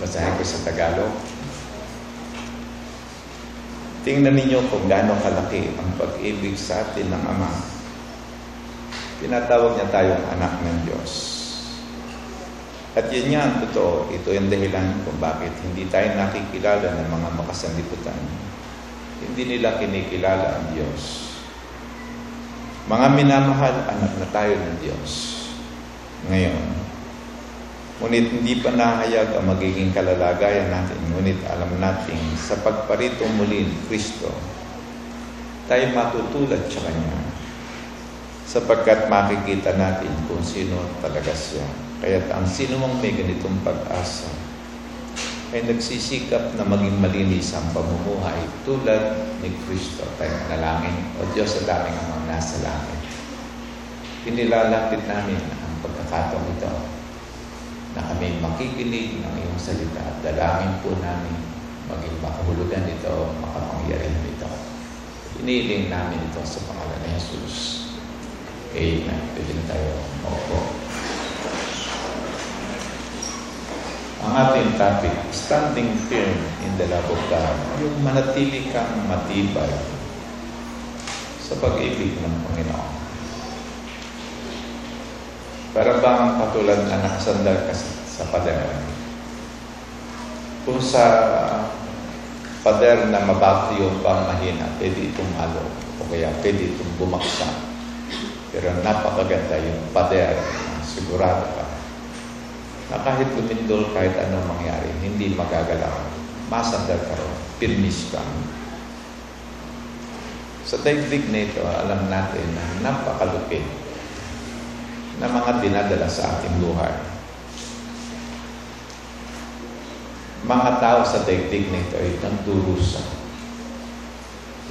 Basahin ko sa Tagalog. Tingnan ninyo kung gaano kalaki ang pag-ibig sa atin ng Ama. Tinatawag niya tayong anak ng Diyos. At yun nga ang totoo. Ito yung dahilan kung bakit hindi tayo nakikilala ng mga makasanlibutan. Hindi nila kinikilala ang Diyos. Mga minamahal, anak na tayo ng Diyos. Ngayon, ngunit hindi pa nahayag ang magiging kalalagayan natin. Ngunit alam natin sa pagparito muli ni Kristo, tayo matutulad sa Kanya sapagkat makikita natin kung sino talaga siya. Kaya ang sino mang may ganitong pag-asa ay nagsisikap na maging malinis ang pamumuhay tulad ni Kristo. Tayo nalangin, O Diyos sa daming amang nasa langit. Pinilalapit namin ang pagkakataon ito na kami makikinig ng iyong salita. Dalangin po namin maging makahulugan ito, makapangyarihan ito. Iniling namin ito sa pangalan ni Jesus. Amen. Pwede na tayo maupo. Ang ating topic, standing firm in the love of God. Yung manatili kang matibay sa pag-ibig ng Panginoon. Para bang katulad na nakasandal ka sa pader. Kung sa pader na mabakyo pang mahina, pwede itong malo o kaya pwede itong bumaksak. Pero napakaganda yung pader sigurado ka na kahit lumindol, kahit anong mangyari, hindi magagalaw. Masandal ka rin. Pirmis ka. Sa daigdig na ito, alam natin na napakalupit na mga dinadala sa ating buhay. Mga tao sa daigdig na ito ay nagdurusa.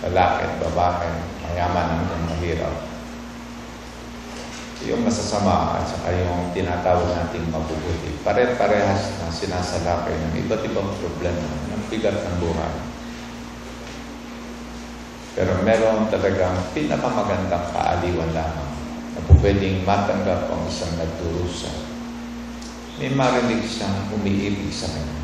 Lalaki at babae, mayaman hanggang mahirap. Yung masasama at saka yung tinatawag nating mabubuti. Pare-parehas na sinasalakay ng iba't ibang problema ng bigat ng buhay. Pero meron talagang pinakamagandang kaaliwan lamang na po pwedeng matanggap ang isang nagdurusa. May marinig siyang umiibig sa kanya.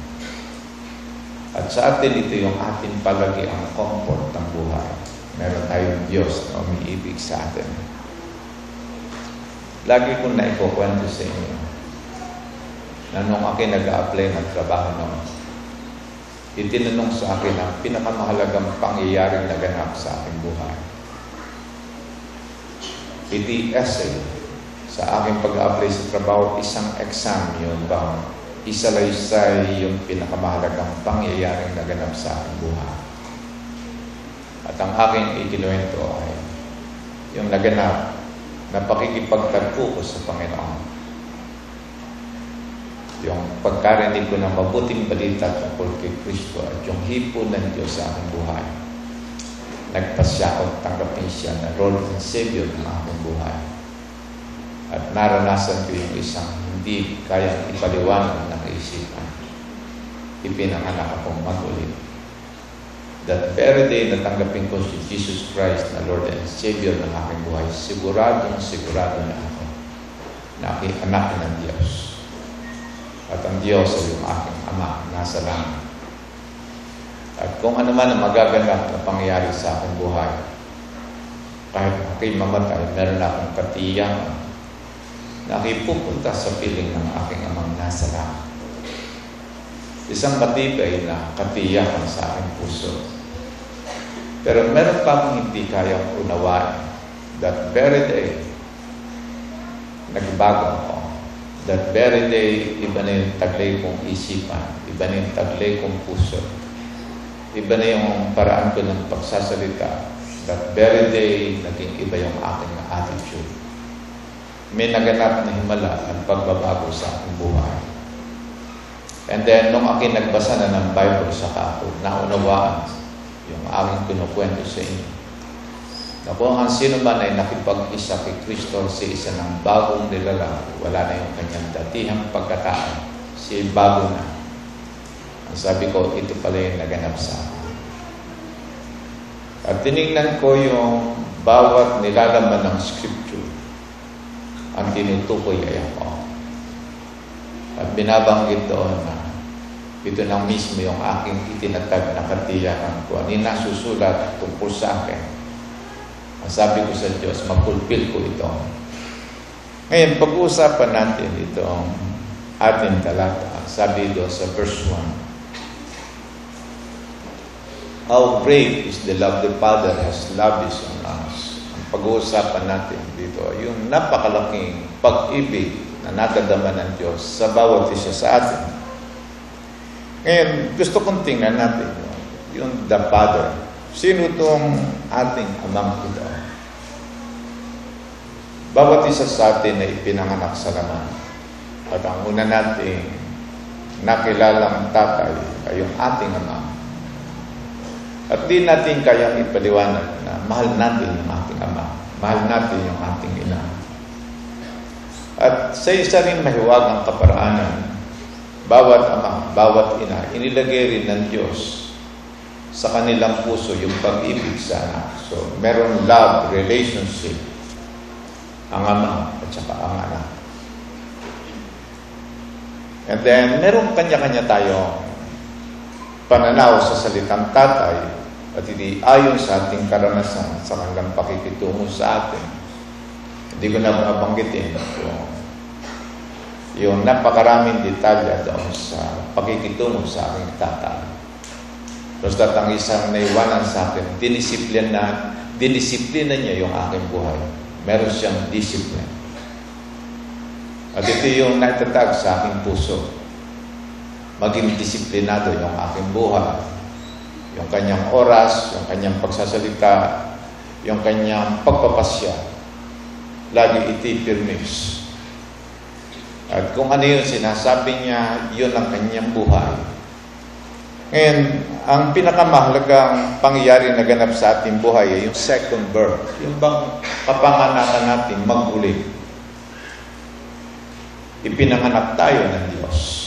At sa atin ito yung ating palagi ang comfort ng buhay. Meron tayong Diyos na umiibig sa atin. Lagi kong naipukwento sa inyo na nung akin nag-a-apply ng trabaho noon, itinanong sa akin ang pinakamahalagang pangyayaring naganap sa aking buhay. Hindi essay sa aking pag-apply sa trabaho, isang exam yun bang isalaysay yung pinakamahalagang pangyayaring naganap sa aking buhay. At ang aking ikinuwento ay yung naganap na pakikipagtagpo ko sa Panginoon. Yung pagkarinig ko ng mabuting balita tungkol kay Kristo at yung hipo ng Diyos sa aking buhay. Nagpasya ako tanggapin siya na Lord and Savior ng aking buhay. At naranasan ko yung isang hindi kayang ipaliwanag ng kaisipan. Ipinanganak akong magulit. That very day na tanggapin ko si Jesus Christ na Lord and Savior ng aking buhay, siguradong sigurado na ako na aking anak ng Diyos. At ang Diyos ay yung aking Ama nasa langit. At kung ano man ang magaganap na pangyayari sa aking buhay, kahit ako'y mamatay, meron akong katiyakan na ako'y pupunta sa piling ng aking amang nasa langit. Isang matibay na katiyakan sa aking puso. Pero meron pa akong hindi kayang unawain. That very day, nagbago ako. That very day, iba na yung taglay kong isipan, iba na yung taglay kong puso, iba na yung paraan ko ng pagsasalita. That very day, naging iba yung aking attitude. May naganap na himala ang pagbabago sa aking buhay. And then, nung akin nagbasa na ng Bible sa ako, naunawaan yung aking kinukwento sa inyo na kung ang sino man ay nakipag-isa kay Kristo sa isa ng bagong nilalang, wala na yung kanyang datihang pagkataan. Siya bago na. Sabi ko, ito pala yung naganap sa akin. At tinignan ko yung bawat nilalaman ng Scripture. Ang tinutukoy ay ako. At binabanggit doon na ito na mismo yung aking itinatag na katiyakan ko. Ano yung tungkol sa akin ang sabi ko sa Diyos, magpulpil ko ito. Ngayon, pag-uusapan natin itong ating talata. Sabi doon sa verse 1. How great is the love the Father has lavished on us. Ang pag-uusapan natin dito, yung napakalaking pag-ibig na natadama ng Diyos sa bawat isa sa atin. Ngayon, gusto kong tingnan natin yung the Father. Sino itong ating amang ito? Bawat isa sa atin ay pinanganak sa laman. At ang una nating nakilalang tatay ay yung ating ama. At di natin kayang ipaliwanag na mahal natin yung ating ama. Mahal natin yung ating ina. At sa isa rin mahiwagang kaparaanan, bawat ama, bawat ina, inilagay rin ng Diyos sa kanilang puso yung pag-ibig sa anak. So, meron love, relationship, ang ama at saka ang anak. And then, meron kanya-kanya tayo pananaw sa salitang tatay at hindi ayon sa ating karanasan sa kanilang pakikitungo sa atin. Hindi ko na mabanggitin yung, yung napakaraming detalya doon sa pakikitungo sa aking tatay. Basta ang isang naiwanan sa akin, dinisiplina, dinisiplina niya yung aking buhay meron siyang discipline. At ito yung natatag sa aking puso. Maging disiplinado yung aking buhay. Yung kanyang oras, yung kanyang pagsasalita, yung kanyang pagpapasya. Lagi itipirmis. At kung ano yung sinasabi niya, yun ang kanyang buhay. Ngayon, ang pinakamahalagang pangyayari na ganap sa ating buhay ay yung second birth. Yung bang kapanganakan natin maguli. Ipinanganak tayo ng Diyos.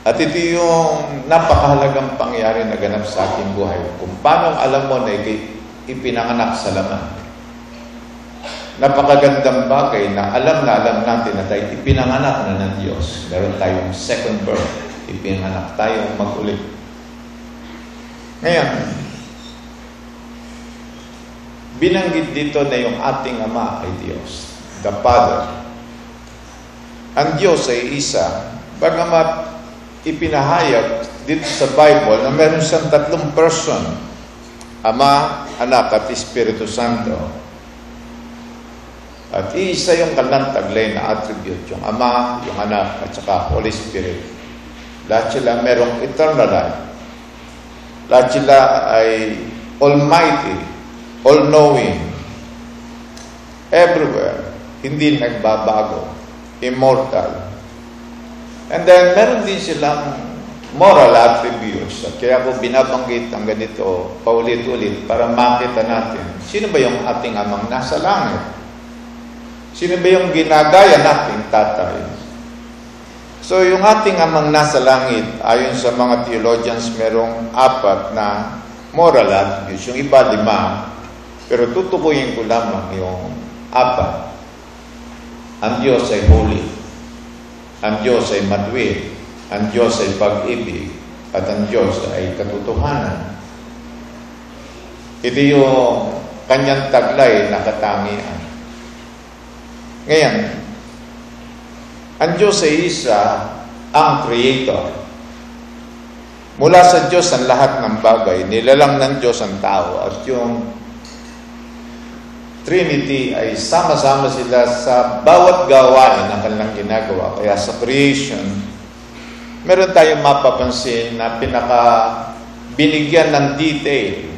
At ito yung napakahalagang pangyayari na ganap sa ating buhay. Kung paano alam mo na ipinanganak sa laman. Napakagandang bagay na alam na alam natin na tayo ipinanganak na ng Diyos. Meron tayong second birth ipinanganak tayong magulit. Ngayon, binanggit dito na yung ating Ama ay Diyos, the Father. Ang Diyos ay isa, bagamat ipinahayag dito sa Bible na meron siyang tatlong person, Ama, Anak at Espiritu Santo. At isa yung kanilang taglay na attribute, yung Ama, yung Anak, at saka Holy Spirit. Lahat sila merong eternal life. Lahat sila ay almighty, all-knowing, everywhere, hindi nagbabago, immortal. And then, meron din silang moral attributes. At kaya ako binabanggit ang ganito paulit-ulit para makita natin, sino ba yung ating amang nasa langit? Sino ba yung ginagaya nating tatay? So yung ating amang nasa langit, ayon sa mga theologians, merong apat na moral attributes. Yung iba, lima. Pero tutukuyin ko lamang yung apat. Ang Diyos ay holy. Ang Diyos ay madwid. Ang Diyos ay pag-ibig. At ang Diyos ay katotohanan. Ito yung kanyang taglay na katangian. Ngayon, ang Diyos ay isa ang Creator. Mula sa Diyos ang lahat ng bagay, nilalang ng Diyos ang tao at yung Trinity ay sama-sama sila sa bawat gawain ng kanilang ginagawa. Kaya sa creation, meron tayong mapapansin na pinaka binigyan ng detail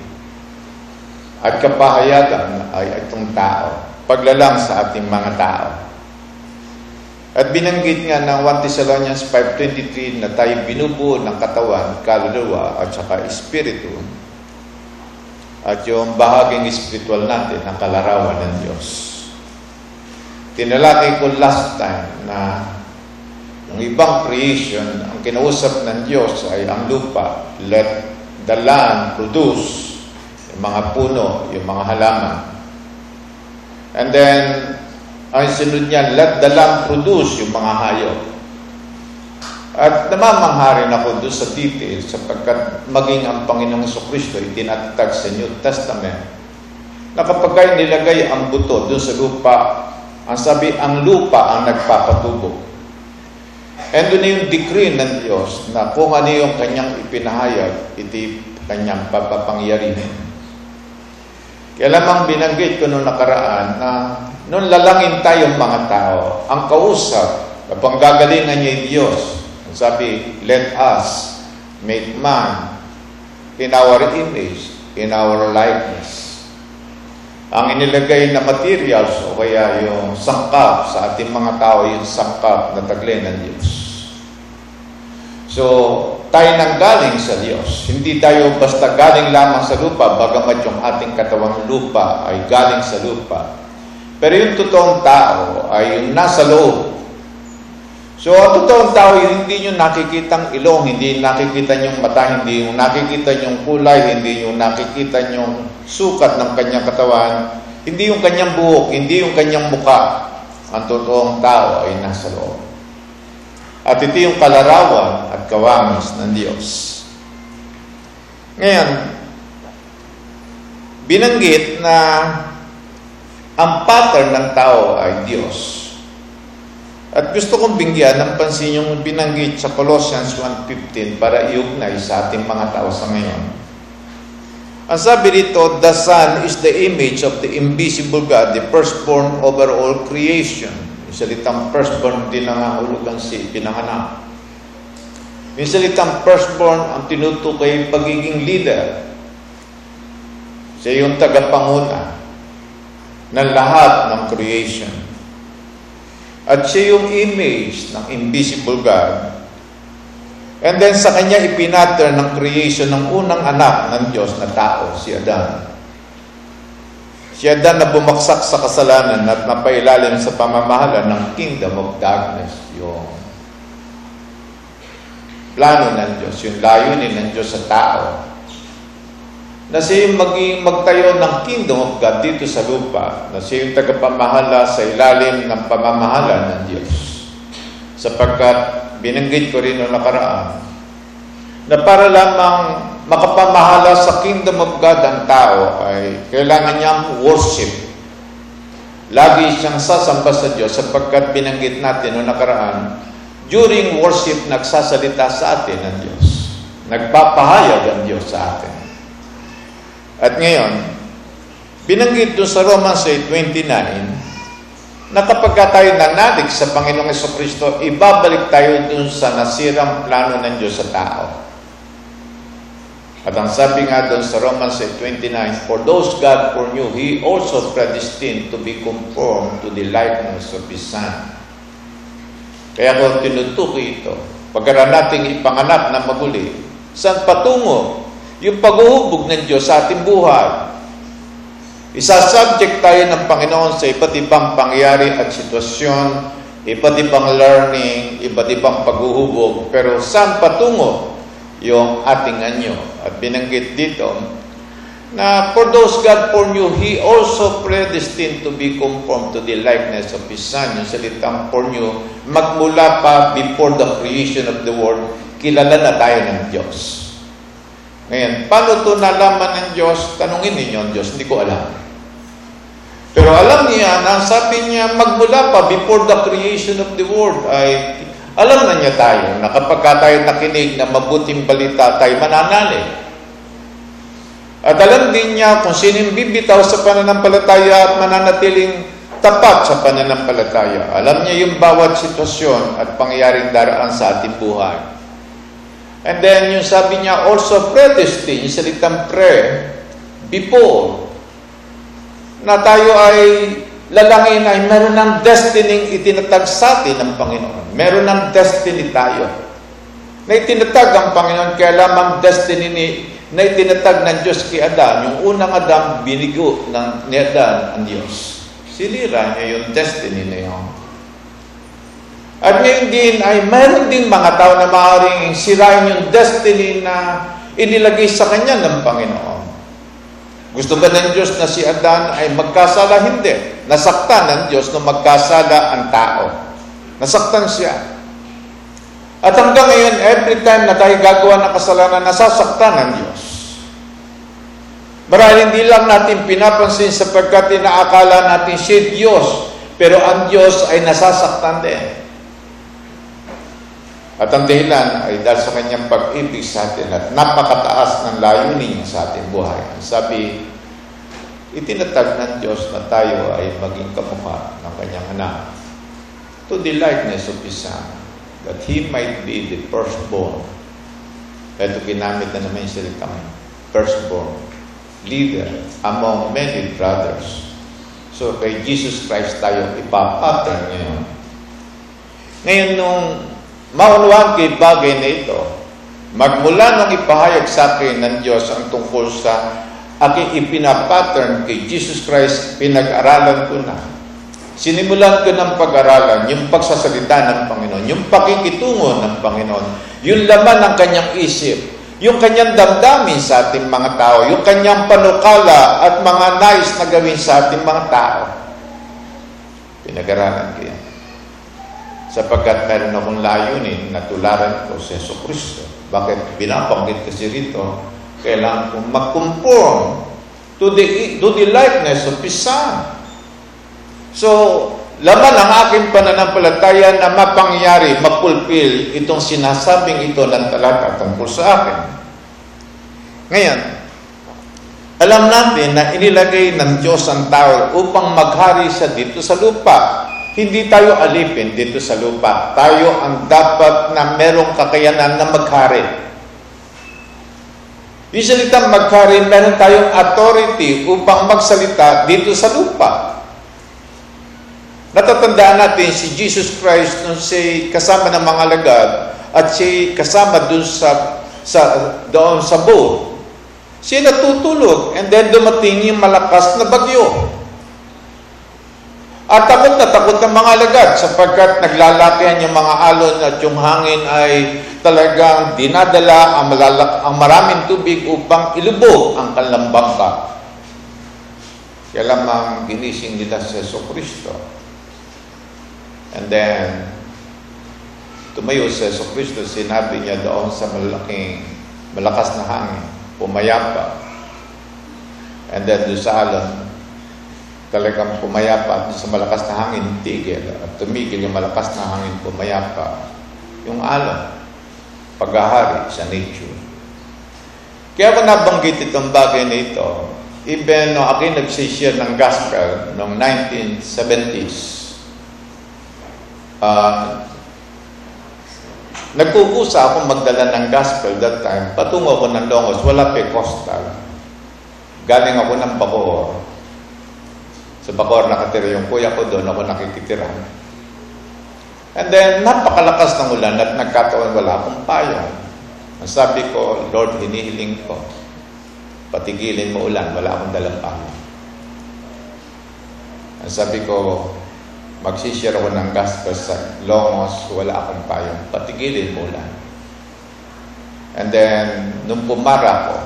at kapahayagan ay itong tao. Paglalang sa ating mga tao. At binanggit nga ng 1 Thessalonians 5.23 na tayo binubuo ng katawan, kaluluwa at saka espiritu at yung bahaging espiritual natin ang kalarawan ng Diyos. Tinalakay ko last time na yung ibang creation, ang kinausap ng Diyos ay ang lupa. Let the land produce yung mga puno, yung mga halaman. And then, ang sunod niyan, let the land produce yung mga hayop. At namamangha rin ako doon sa detail sapagkat maging ang Panginoong Kristo ay tinatag sa New Testament na kapag ay nilagay ang buto doon sa lupa, ang sabi, ang lupa ang nagpapatubo. And doon yung decree ng Diyos na kung ano yung kanyang ipinahayag, iti kanyang papapangyarihin. Kaya lamang binanggit ko noong nakaraan na noon lalangin tayong mga tao, ang kausap, kapag gagalingan niya Diyos, sabi, let us make man in our image, in our likeness. Ang inilagay na materials o kaya yung sangkap sa ating mga tao, yung sangkap na taglay ng Diyos. So, tayo nang galing sa Diyos. Hindi tayo basta galing lamang sa lupa, bagamat yung ating katawang lupa ay galing sa lupa. Pero yung totoong tao ay yung nasa loob So, ang totoong tao, hindi nyo nakikitang ilong, hindi nakikita nyo mata, hindi nyo nakikita nyo kulay, hindi nyo nakikita nyo sukat ng kanyang katawan, hindi yung kanyang buhok, hindi yung kanyang muka. Ang totoong tao ay nasa loob. At ito yung kalarawan at kawamis ng Diyos. Ngayon, binanggit na ang pattern ng tao ay Diyos. At gusto kong bingyan ng pansin yung binanggit sa Colossians 1.15 para iugnay sa ating mga tao sa ngayon. Ang sabi dito, The Son is the image of the invisible God, the firstborn over all creation. Yung salitang firstborn, din nangangahulugan si pinanganak. Yung salitang firstborn, ang tinutukoy pagiging leader. Siya yung tagapanguna ng lahat ng creation. At siya yung image ng invisible God. And then sa kanya ipinatter ng creation ng unang anak ng Diyos na tao, si Adan. Si Adan na bumaksak sa kasalanan at napailalim sa pamamahala ng kingdom of darkness, yung plano ng Diyos, yung layunin ng Diyos sa tao na siya yung maging magtayo ng kingdom of God dito sa lupa, na siya yung tagapamahala sa ilalim ng pamamahala ng Diyos. Sapagkat binanggit ko rin noong nakaraan, na para lamang makapamahala sa kingdom of God ang tao ay kailangan niyang worship. Lagi siyang sasamba sa Diyos sapagkat binanggit natin noong nakaraan, during worship nagsasalita sa atin ang Diyos. Nagpapahayag ang Diyos sa atin. At ngayon, binanggit doon sa Romans 8.29 na kapag tayo nanalig sa Panginoong Kristo, ibabalik tayo doon sa nasirang plano ng Diyos sa tao. At ang sabi nga doon sa Romans 8.29, For those God foreknew, He also predestined to be conformed to the likeness of His Son. Kaya kung tinutukoy ito, pagkara nating ipanganak na maguli, saan patungo yung paghuhubog ng Diyos sa ating buhay. Isasubject tayo ng Panginoon sa iba't ibang pangyari at sitwasyon, iba't ibang learning, iba't ibang paghuhubog. Pero saan patungo yung ating anyo? At binanggit dito, na for those God foreknew, He also predestined to be conformed to the likeness of His Son. Yung salitang foreknew, magmula pa before the creation of the world, kilala na tayo ng Diyos. Ngayon, paano ito nalaman ng Diyos? Tanungin ninyo ang Diyos, hindi ko alam. Pero alam niya na sabi niya magmula pa before the creation of the world ay alam na niya tayo na kapag tayo nakinig na mabuting balita tayo mananalig. At alam din niya kung sinong bibitaw sa pananampalataya at mananatiling tapat sa pananampalataya. Alam niya yung bawat sitwasyon at pangyayaring daraan sa ating buhay. And then yung sabi niya also predestined, yung salitang pre, before na tayo ay lalangin ay meron ng destiny itinatag sa atin ng Panginoon. Meron ng destiny tayo. Na itinatag ang Panginoon, kaya lamang destiny ni, na itinatag ng Diyos kay Adan. Yung unang Adam, binigo ng, ni Adan ang Diyos. Sinira niya yung destiny na yun. At ngayon din ay meron din mga tao na maaaring sirain yung destiny na inilagay sa kanya ng Panginoon. Gusto ba ng Diyos na si Adan ay magkasala? Hindi. Nasaktan ng Diyos na magkasala ang tao. Nasaktan siya. At hanggang ngayon, every time na tayo gagawa ng kasalanan, nasasaktan ng Diyos. Marahil hindi lang natin pinapansin sapagkat inaakala natin siya Diyos, pero ang Diyos ay nasasaktan din. At ang dahilan ay dahil sa kanyang pag-ibig sa atin at napakataas ng layunin niya sa ating buhay. Sabi, itinatag ng Diyos na tayo ay maging kamukha ng kanyang anak to the likeness of His Son, that He might be the firstborn. Ito ginamit na naman yung salitang firstborn, leader among many brothers. So, kay Jesus Christ tayo ipapattern ngayon. Ngayon, nung maunawaan kay bagay na ito, magmula nung ipahayag sa akin ng Diyos ang tungkol sa aking ipinapattern kay Jesus Christ, pinag-aralan ko na. Sinimulan ko ng pag-aralan yung pagsasalita ng Panginoon, yung pakikitungo ng Panginoon, yung laman ng kanyang isip, yung kanyang damdamin sa ating mga tao, yung kanyang panukala at mga nais na gawin sa ating mga tao. Pinag-aralan ko yan sapagkat meron akong layunin na tularan ko sa Yeso Kristo. Bakit binabanggit kasi rito? Kailangan kong mag-conform to the, to the likeness of His Son. So, laman ang aking pananampalataya na mapangyari, mapulpil itong sinasabing ito ng talata tungkol sa akin. Ngayon, alam natin na inilagay ng Diyos ang tao upang maghari sa dito sa lupa. Hindi tayo alipin dito sa lupa. Tayo ang dapat na merong kakayanan na maghari. Yung salitang maghari, meron tayong authority upang magsalita dito sa lupa. Natatandaan natin si Jesus Christ nung si kasama ng mga lagad at si kasama dun sa, sa doon sa boat. Siya natutulog and then dumating yung malakas na bagyo. At takot na takot ng mga lagad sapagkat naglalakihan yung mga alon at yung hangin ay talagang dinadala ang, malalak, ang maraming tubig upang ilubog ang kanilang bangka. Kaya lamang ginising nila sa Yeso Kristo. And then, tumayo sa Yeso Kristo, sinabi niya doon sa malaking, malakas na hangin, pumayapa. And then doon sa alon, talagang pumayapa sa malakas na hangin, tigil. At tumigil yung malakas na hangin, pumayapa. Yung alon, paghahari sa nature. Kaya ko nabanggit itong bagay na ito, even no, ako nagsishare ng gospel noong 1970s, uh, nagkukusa ako magdala ng gospel that time, patungo ako ng Longos, wala pa coastal. Galing ako ng Bacoor, sa Bacoor nakatira yung kuya ko doon, ako nakikitira. And then, napakalakas ng ulan at nagkataon wala akong payong. Ang sabi ko, Lord, hinihiling ko, patigilin mo ulan, wala akong dalang payong. Ang sabi ko, magsishare ako ng gospel sa Longos, wala akong payong, patigilin mo ulan. And then, nung pumara ko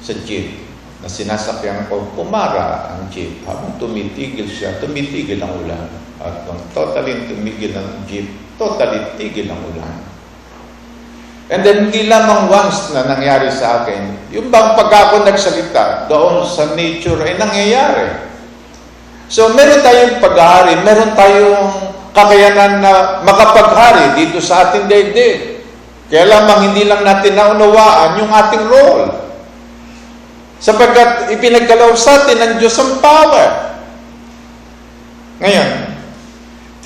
sa jeep, na sinasakyan ko, pumara ang jeep. Habang tumitigil siya, tumitigil ang ulan. At kung totally tumigil ang jeep, totally tigil ang ulan. And then, hindi lamang once na nangyari sa akin, yung bang pag ako nagsalita doon sa nature ay nangyayari. So meron tayong paghahari, meron tayong kakayanan na makapaghari dito sa ating daigdig. Kaya lamang hindi lang natin naunawaan yung ating role. Sapagkat ipinagkalaw sa atin ng Diyos ang power. Ngayon,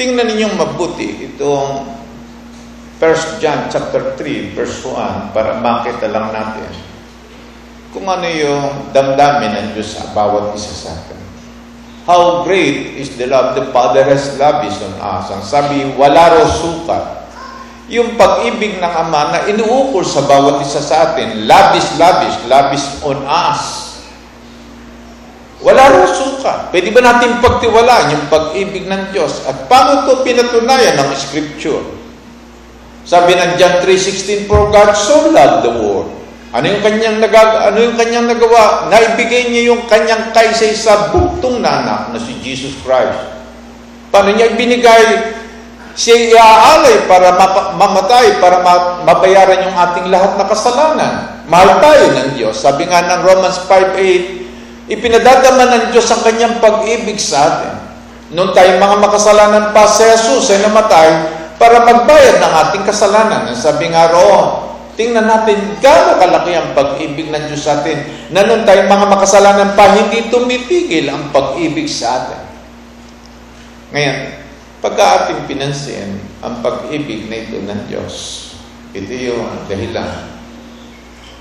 tingnan ninyong mabuti itong 1 John chapter 3 verse 1 para makita lang natin kung ano yung damdamin ng Diyos sa bawat isa sa atin. How great is the love the Father has lavished on us. Ang sabi, wala raw sukat. Yung pag-ibig ng Ama na inuukol sa bawat isa sa atin, lavish, lavish on us. Wala raw sukat. Pwede ba natin pagtiwalaan yung pag-ibig ng Diyos? At paano ito pinatunayan ng Scripture? Sabi ng John 3.16, For God so loved the world ano yung kanyang nagag ano yung kanyang nagawa? Naibigay niya yung kanyang kaysay sa buktong na anak na si Jesus Christ. Paano niya ibinigay? Siya iaalay para mamatay, para mabayaran yung ating lahat na kasalanan. Mahal tayo ng Diyos. Sabi nga ng Romans 5.8, ipinadadama ng Diyos ang kanyang pag-ibig sa atin. Noon tayo mga makasalanan pa, si Jesus ay namatay para magbayad ng ating kasalanan. Sabi nga roon, Tingnan natin gaano kalaki ang pag-ibig ng Diyos sa atin na nung tayo mga makasalanan pa, hindi tumitigil ang pag-ibig sa atin. Ngayon, pagka ating pinansin ang pag-ibig na ito ng Diyos, ito yung dahilan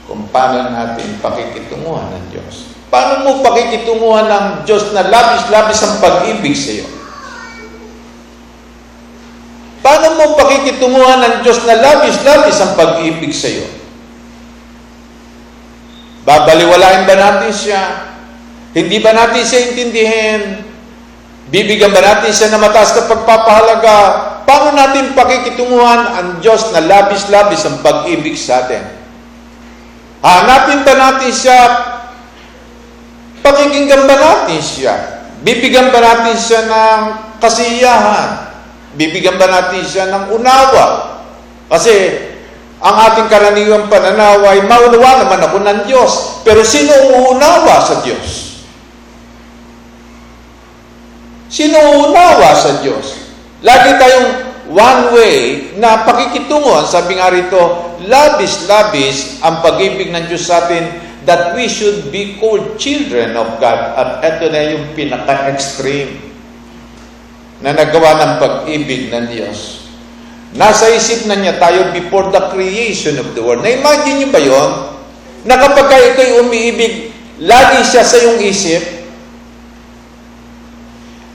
kung paano natin pakikitunguhan ng Diyos. Paano mo pakikitunguhan ng Diyos na labis-labis ang pag-ibig sa iyo? Paano mo pakikitunguhan ng Diyos na labis-labis ang pag-ibig sa iyo? Babaliwalain ba natin siya? Hindi ba natin siya intindihin? Bibigyan ba natin siya na mataas na pagpapahalaga? Paano natin pakikitunguhan ang Diyos na labis-labis ang pag-ibig sa atin? Hanapin ba natin siya? Pakikinggan ba natin siya? Bibigyan ba natin siya ng kasiyahan? Bibigyan ba natin siya ng unawa? Kasi ang ating karaniwang pananaw ay maunawa naman ako ng Diyos. Pero sino uunawa sa Diyos? Sino uunawa sa Diyos? Lagi tayong one way na pakikitungo. Sabi nga rito, labis-labis ang pag-ibig ng Diyos sa atin that we should be called children of God. At ito na yung pinaka-extreme na nagawa ng pag-ibig ng Diyos. Nasa isip na niya tayo before the creation of the world. Na-imagine niyo ba yon? Na kapag ito'y umiibig, lagi siya sa iyong isip,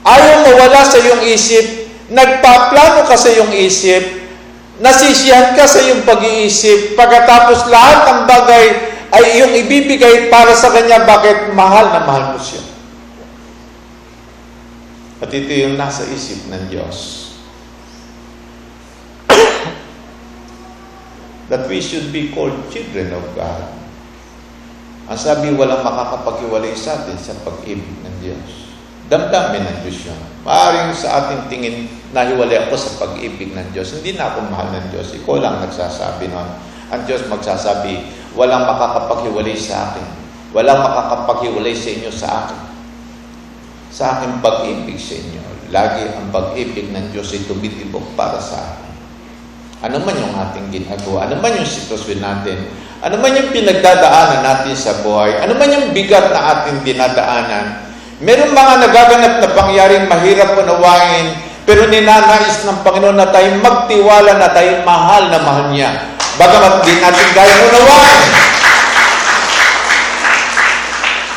ayaw mawala sa iyong isip, nagpaplano ka sa iyong isip, nasisiyahan ka sa iyong pag-iisip, pagkatapos lahat ng bagay ay iyong ibibigay para sa Kanya, bakit mahal na mahal mo siya. At ito yung nasa isip ng Diyos. That we should be called children of God. Ang sabi, walang makakapag-iwalay sa atin sa pag-ibig ng Diyos. Damdamin ng Diyos yun. Maaring sa ating tingin, nahiwalay ako sa pag-ibig ng Diyos. Hindi na ako mahal ng Diyos. Ikaw lang nagsasabi nun. Ang Diyos magsasabi, walang makakapaghiwalay sa akin. Walang makakapaghiwalay sa inyo sa akin sa aking pag-ibig sa inyo. Lagi ang pag-ibig ng Diyos ay tumitibok para sa akin. Ano man yung ating ginagawa, ano man yung sitwasyon natin, ano man yung pinagdadaanan natin sa buhay, ano man yung bigat na ating dinadaanan, meron mga nagaganap na pangyaring mahirap unawain, pero ninanais ng Panginoon na tayo magtiwala na tayo mahal na mahal niya. Bagamat di natin kaya unawain.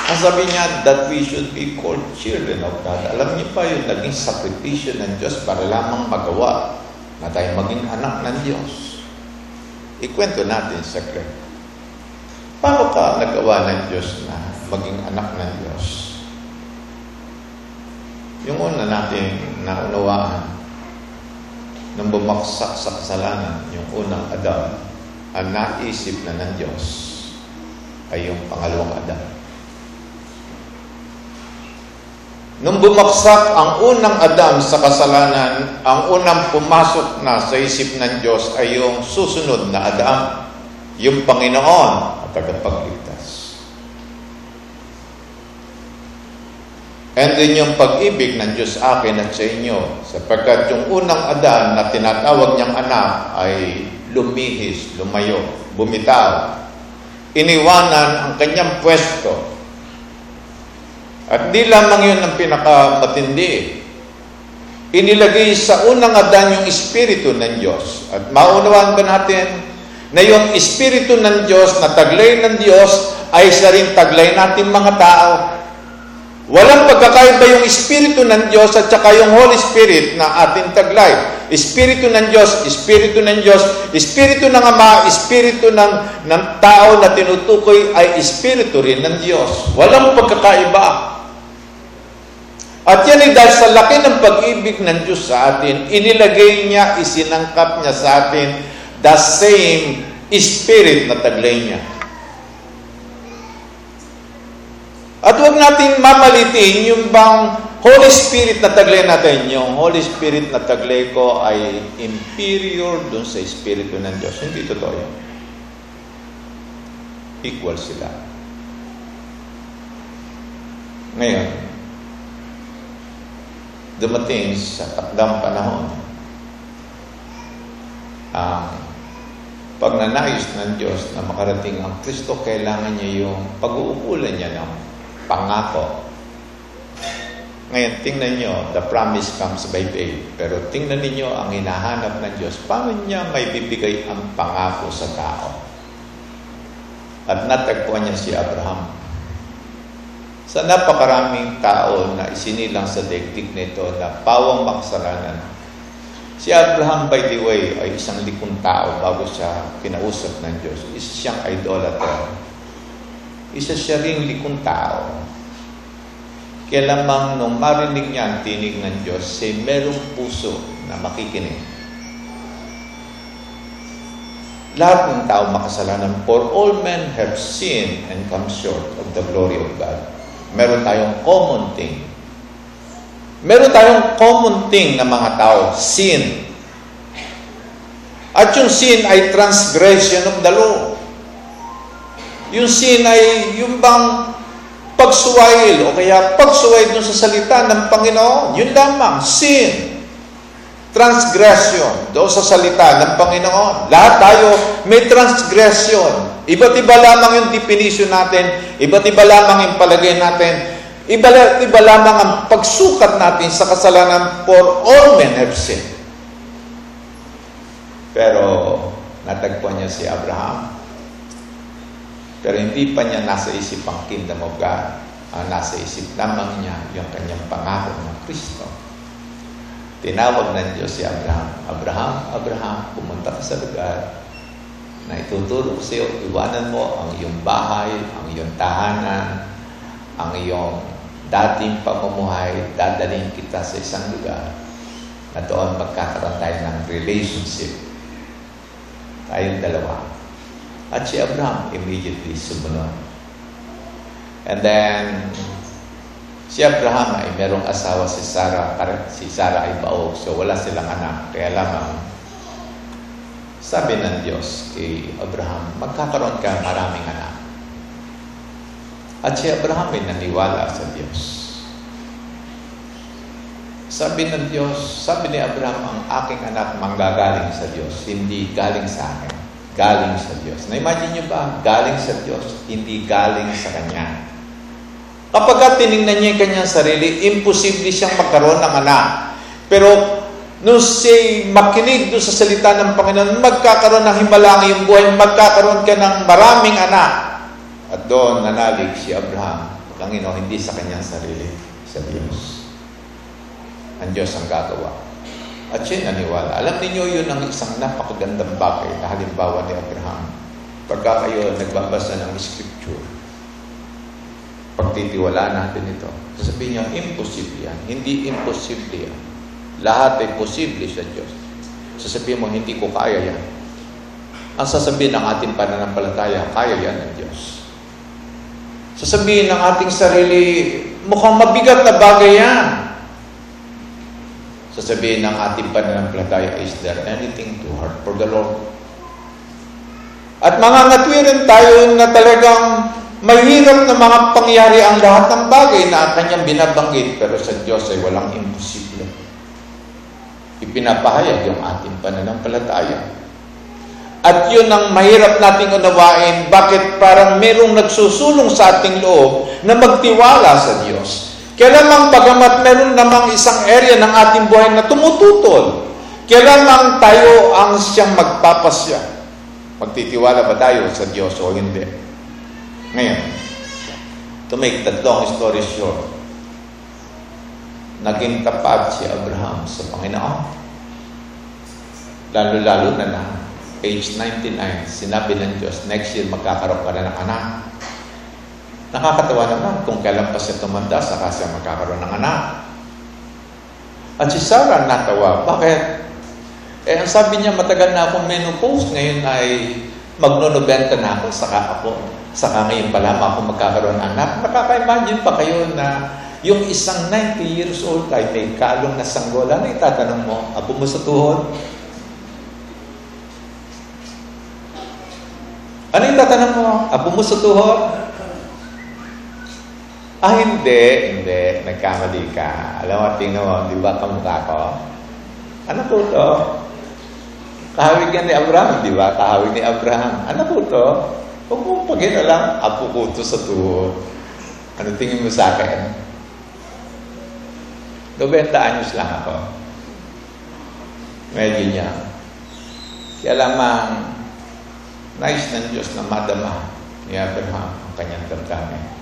Ang sabi niya, that we should be called children of God. Alam niyo pa yung naging sakripisyo ng Diyos para lamang magawa na tayo maging anak ng Diyos. Ikwento natin sa Greg. Paano ka nagawa ng Diyos na maging anak ng Diyos? Yung una natin naunawaan nang bumaksak sa kasalanan, yung unang Adam, ang naisip na ng Diyos ay yung pangalawang Adam. Nung bumaksak ang unang Adam sa kasalanan, ang unang pumasok na sa isip ng Diyos ay yung susunod na Adam, yung Panginoon at tagapagligtas. And din yung pag-ibig ng Diyos akin at sa inyo. Sapagkat yung unang Adan na tinatawag niyang anak ay lumihis, lumayo, bumitaw. Iniwanan ang kanyang pwesto. At di lamang yun ang pinakamatindi. Inilagay sa unang Adan yung Espiritu ng Diyos. At maunawaan ba natin na yung Espiritu ng Diyos, na taglay ng Diyos, ay sa rin taglay natin mga tao. Walang pagkakaiba yung Espiritu ng Diyos at saka yung Holy Spirit na ating taglay. Espiritu ng Diyos, Espiritu ng Diyos, Espiritu ng Ama, Espiritu ng, ng tao na tinutukoy ay Espiritu rin ng Diyos. Walang pagkakaiba. At yan ay dahil sa laki ng pag-ibig ng Diyos sa atin, inilagay niya, isinangkap niya sa atin the same Spirit na taglay niya. At huwag natin mamalitin yung bang Holy Spirit na taglay natin. Yung Holy Spirit na taglay ko ay inferior dun sa Espiritu ng Diyos. Hindi totoo yun. Equal sila. Ngayon, dumating sa takdang panahon ang pagnanais ng Diyos na makarating ang Kristo, kailangan niya yung pag-uukulan niya ng pangako. Ngayon, tingnan nyo, the promise comes by faith. Pero tingnan ninyo ang hinahanap ng Diyos. Paano niya may bibigay ang pangako sa tao? At natagpuan niya si Abraham. Sa napakaraming tao na isinilang sa daigdig nito na pawang makasalanan, si Abraham, by the way, ay isang likong tao bago siya kinausap ng Diyos. Isa siyang idolater isa siya ring likong tao. Kaya lamang nung marinig niya ang tinig ng Diyos, say merong puso na makikinig. Lahat ng tao makasalanan, for all men have sinned and come short of the glory of God. Meron tayong common thing. Meron tayong common thing na mga tao, sin. At yung sin ay transgression of the law. Yung sin ay yung bang pagsuwail o kaya pagsuwail dun sa salita ng Panginoon. Yun lamang, sin. Transgression doon sa salita ng Panginoon. Lahat tayo may transgression. Iba't iba lamang yung definition natin, iba't iba lamang yung palagay natin, iba, iba lamang ang pagsukat natin sa kasalanan for all men have sinned. Pero natagpuan niya si Abraham pero hindi pa niya nasa isip ang kingdom of God. Ang nasa isip lamang niya yung kanyang pangako ng Kristo. Tinawag ng Diyos si Abraham, Abraham, Abraham, pumunta ka sa lugar na ituturo ko sa iyo, iwanan mo ang iyong bahay, ang iyong tahanan, ang iyong dating pamumuhay, dadalhin kita sa isang lugar na doon magkakaroon tayo ng relationship. Tayong dalawa. At si Abraham immediately sumunod. And then, si Abraham ay merong asawa si Sarah. Si Sarah ay baog, so wala silang anak. Kaya lamang, sabi ng Diyos kay Abraham, magkakaroon ka maraming anak. At si Abraham ay naniwala sa Diyos. Sabi ng Diyos, sabi ni Abraham, ang aking anak manggagaling sa Diyos, hindi galing sa akin galing sa Diyos. Na-imagine nyo ba? Galing sa Diyos, hindi galing sa Kanya. Kapag tinignan niya yung kanyang sarili, imposible siyang magkaroon ng anak. Pero nung siya makinig doon sa salita ng Panginoon, magkakaroon ng himbalang yung buhay, magkakaroon ka ng maraming anak. At doon nanalig si Abraham, Panginoon, hindi sa kanyang sarili, sa Diyos. Ang Diyos ang gagawa. At siya naniwala. Alam niyo yun ang isang napakagandang bagay na halimbawa ni Abraham. Pagka kayo nagbabasa ng scripture, pagtitiwala natin ito, sasabihin niya, imposible yan. Hindi imposible yan. Lahat ay posible sa Diyos. Sasabihin mo, hindi ko kaya yan. Ang sasabihin ng ating pananampalataya, kaya yan ng Diyos. Sasabihin ng ating sarili, mukhang mabigat na bagay yan. Sasabihin ng ating pananampalataya, is there anything too hard for the Lord? At mga ngatwirin tayo na talagang Mahirap na mga pangyari ang lahat ng bagay na kanyang binabanggit, pero sa Diyos ay walang imposible. Ipinapahayag yung ating pananampalataya. At yun ang mahirap nating unawain, bakit parang merong nagsusulong sa ating loob na magtiwala sa Diyos. Kaya lamang bagamat meron namang isang area ng ating buhay na tumututol, kaya lamang tayo ang siyang magpapasya. Magtitiwala ba tayo sa Diyos o hindi? Ngayon, to make the long story short, naging tapat si Abraham sa Panginoon. Lalo-lalo na na, age 99, sinabi ng Diyos, next year magkakaroon ka na ng anak. Nakakatawa naman kung kailan pa siya tumanda, saka siya magkakaroon ng anak. At si Sarah natawa. Bakit? Eh, ang sabi niya, matagal na akong menopause. Ngayon ay magno-90 na ako, saka ako Saka ngayon pa lamang ako magkakaroon ng anak. Nakaka-imagine pa kayo na yung isang 90 years old ay may kalong na sanggol. Ano itatanong mo? Apo mo sa tuhod? Ano yung tatanong mo? Apo mo sa tuhod? Ah, hindi. Hindi. Nagkamali ka. Alam mo, tingnan mo, di ba kamukha ko? Ano po to? Kahawig yan ni Abraham, di ba? Kahawig ni Abraham. Ano po to? Huwag mo pag-inalang, apo ko to sa tuhod. Ano tingin mo sa akin? 90 anyos lang ako. Medyo niya. Kaya lamang, nice ng Diyos na madama ni Abraham ang kanyang damdamin.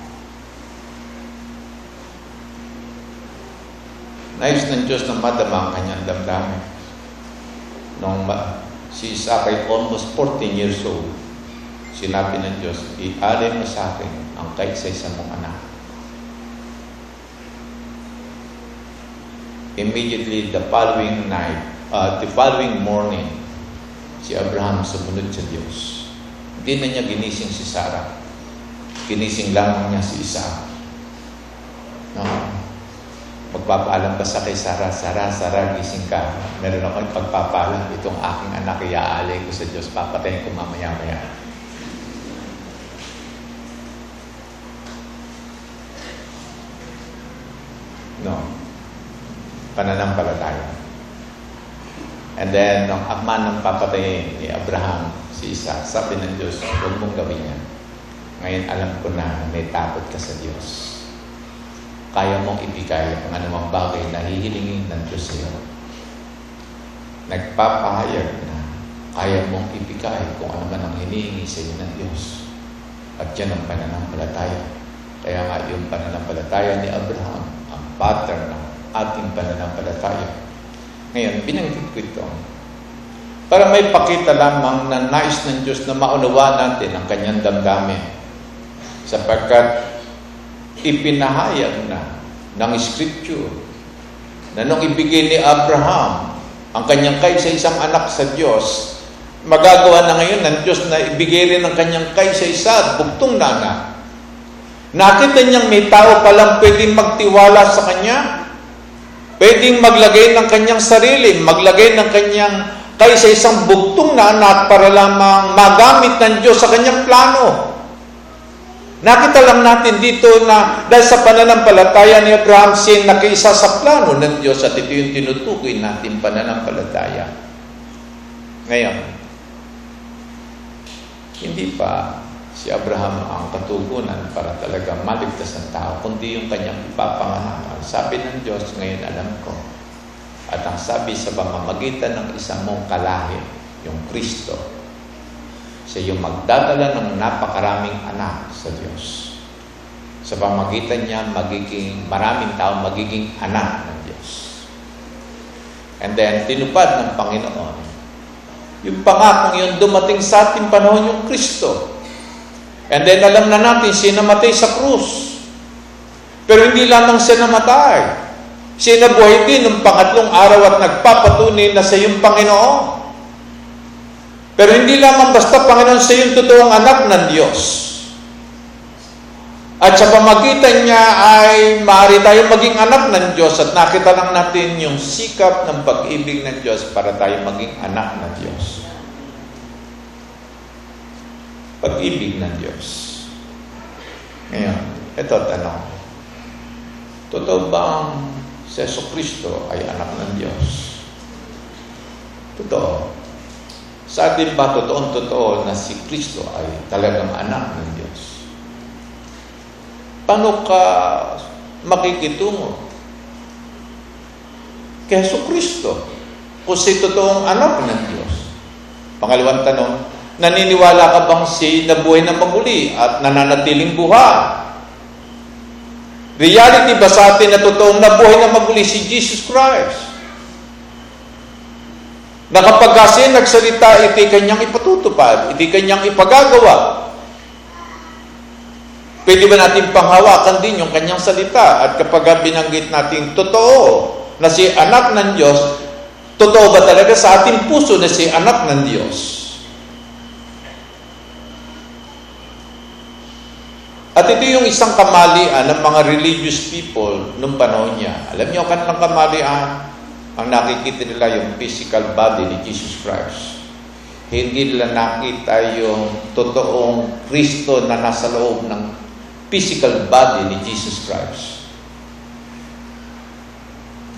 Nice ng Diyos na madama ang kanyang damdamin. Nung si Isaac ay almost 14 years old, Sinabi ng Diyos, ialay mo sa akin ang kaisa-isa mong anak. Immediately the following night, uh, the following morning, si Abraham sumunod sa Diyos. Hindi na niya ginising si Sarah. Ginising lamang niya si Isaac. No? Magpapaalam ba sa kay Sarah, Sarah, Sarah, gising ka. Meron akong pagpapaalam, itong aking anak, iaalay ko sa Diyos, papatayin ko mamaya-maya. No. Pananampalataya. And then, nung akman ng papatayin ni Abraham, si Isa, sabi ng Diyos, huwag mong gawin yan. Ngayon, alam ko na may takot ka sa Diyos. Kaya mong ibigay ang anumang bagay na hihilingin ng Diyos sa. Nagpapahayag na kaya mong ibigay kung ano man ang hinihingi sa iyo ng Diyos. At yan ang pananampalataya. Kaya nga yung pananampalataya ni Abraham pattern ng ating pananampalataya. Ngayon, binanggit ko ito para may pakita lamang na nais ng Diyos na maunawa natin ang kanyang damdamin sapagkat ipinahayag na ng Scripture na nung ibigay ni Abraham ang kanyang kaisa-isang anak sa Diyos, magagawa na ngayon ng Diyos na ibigay rin ang kanyang kaisa-isa at bugtong na anak Nakita niyang may tao palang pwedeng magtiwala sa kanya. Pwedeng maglagay ng kanyang sarili, maglagay ng kanyang kaysa isang bugtong na anak para lamang magamit ng Diyos sa kanyang plano. Nakita lang natin dito na dahil sa pananampalataya ni Abraham, siya nakiisa sa plano ng Diyos at ito yung tinutukoy natin pananampalataya. Ngayon, hindi pa si Abraham ang katugunan para talaga maligtas ng tao, kundi yung kanyang ipapanganakan. Sabi ng Diyos, ngayon alam ko. At ang sabi sa pamamagitan ng isang mong kalahi, yung Kristo, siya yung magdadala ng napakaraming anak sa Diyos. Sa pamagitan niya, magiging, maraming tao magiging anak ng Diyos. And then, tinupad ng Panginoon, yung pangakong yun dumating sa ating panahon yung Kristo And then alam na natin, siya namatay sa krus. Pero hindi lamang siya namatay. Siya nabuhay din ng pangatlong araw at nagpapatunay na sa iyong Panginoon. Pero hindi lamang basta Panginoon sa iyong totoong anak ng Diyos. At sa pamagitan niya ay maaari tayong maging anak ng Diyos at nakita lang natin yung sikap ng pag-ibig ng Diyos para tayo maging anak ng Diyos pag-ibig ng Diyos. Ngayon, ito tanong. Totoo bang si Yeso Kristo ay anak ng Diyos? Totoo. Sa atin ba totoong totoo na si Kristo ay talagang anak ng Diyos? Paano ka makikitungo kay Yeso Kristo kung si totoong anak ng Diyos? Pangalawang tanong, naniniwala ka bang si nabuhay na maguli at nananatiling buhay? Reality ba sa atin na totoong nabuhay na maguli si Jesus Christ? Na kapag kasi nagsalita, iti kanyang ipatutupad, iti kanyang ipagagawa. Pwede ba natin panghawakan din yung kanyang salita? At kapag binanggit natin totoo na si anak ng Diyos, totoo ba talaga sa ating puso na si anak ng Diyos? At ito yung isang kamalian ng mga religious people nung panahon niya. Alam niyo, kanilang kamalian, ang nakikita nila yung physical body ni Jesus Christ. Hindi nila nakita yung totoong Kristo na nasa loob ng physical body ni Jesus Christ.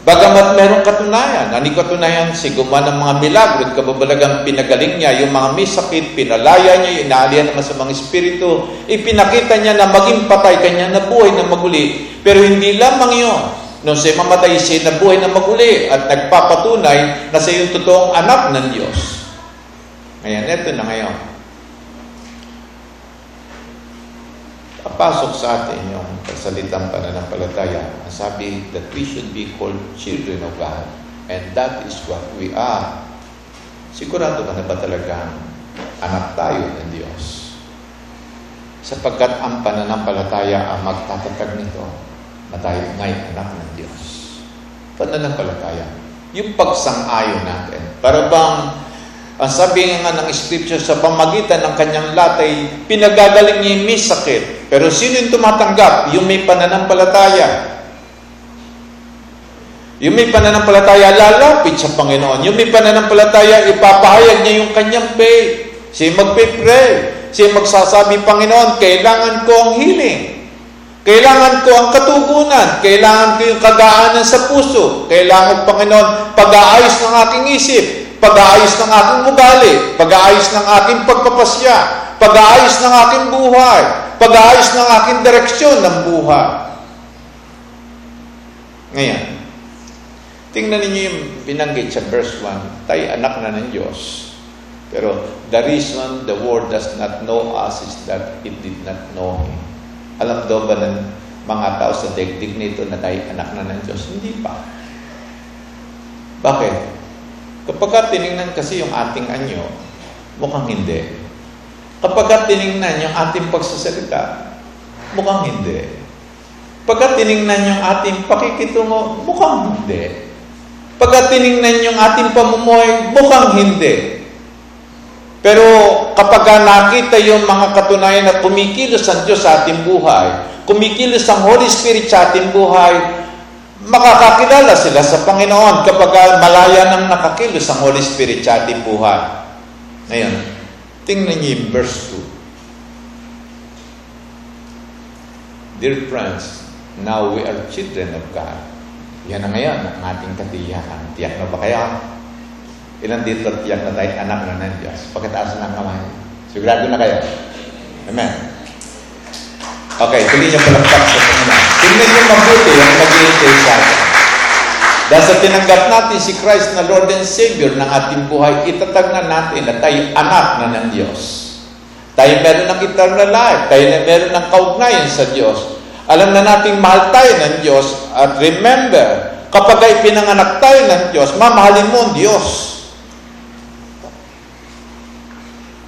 Bagamat merong katunayan, ani katunayan si gumawa ng mga milagro kababalagang pinagaling niya, yung mga may sakit, pinalaya niya, inaalian naman sa mga espiritu, ipinakita niya na maging patay kanya na buhay na maguli. Pero hindi lamang yun. Nung siya mamatay siya na buhay na maguli at nagpapatunay na siya yung totoong anak ng Diyos. Ngayon, eto na ngayon. Papasok sa atin yung salitang pananampalataya. Ang sabi that we should be called children of God. And that is what we are. Sigurado ka na ba talagang anak tayo ng Diyos? Sapagkat ang pananampalataya ang magtatatag nito na tayo ngay anak ng Diyos. Pananampalataya. Yung pagsang-ayon natin. Para bang ang sabi nga ng scripture sa pamagitan ng kanyang latay, pinagagaling niya yung may sakit. Pero sino yung tumatanggap? Yung may pananampalataya. Yung may pananampalataya, lalapit sa Panginoon. Yung may pananampalataya, ipapahayag niya yung kanyang faith. Siya magpipray. Siya magsasabi, Panginoon, kailangan ko ang healing. Kailangan ko ang katugunan. Kailangan ko yung kagaanan sa puso. Kailangan, Panginoon, pag-aayos ng aking isip pag-aayos ng aking ugali, pag-aayos ng aking pagpapasya, pag-aayos ng aking buhay, pag-aayos ng aking direksyon ng buhay. Ngayon, tingnan ninyo yung binanggit sa verse 1, tayo anak na ng Diyos. Pero the reason the world does not know us is that it did not know Him. Alam daw ba ng mga tao sa daigdig nito na tayo anak na ng Diyos? Hindi pa. Bakit? Kapag tiningnan kasi yung ating anyo, mukhang hindi. Kapag tiningnan yung ating pagsasalita, mukhang hindi. Pagka tiningnan yung ating pakikitungo, mukhang hindi. Pagka tiningnan yung ating pamumuhay, mukhang hindi. Pero kapag nakita yung mga katunayan na kumikilos ang Diyos sa ating buhay, kumikilos ang Holy Spirit sa ating buhay, makakakilala sila sa Panginoon kapag malaya nang nakakilos ang Holy Spirit sa ating buhay. Ngayon, tingnan niyo yung verse 2. Dear friends, now we are children of God. Yan na ngayon ang ating katiyakan. Tiyak na ba kaya? Ilan dito tiyak na tayo anak na ng Diyos? Pagkataas ng kamay. Sigurado na kayo. Amen. Okay, tuloy niyo palakpak sa Panginoon. Tingnan niyo mabuti ang nag-iintay sa atin. Dahil sa tinanggap natin si Christ na Lord and Savior ng ating buhay, itatag na natin na tayo anak na ng Diyos. Tayo meron ng eternal life. Tayo na meron ng kaugnayan sa Diyos. Alam na nating mahal tayo ng Diyos. At remember, kapag ay pinanganak tayo ng Diyos, mamahalin mo ang Diyos.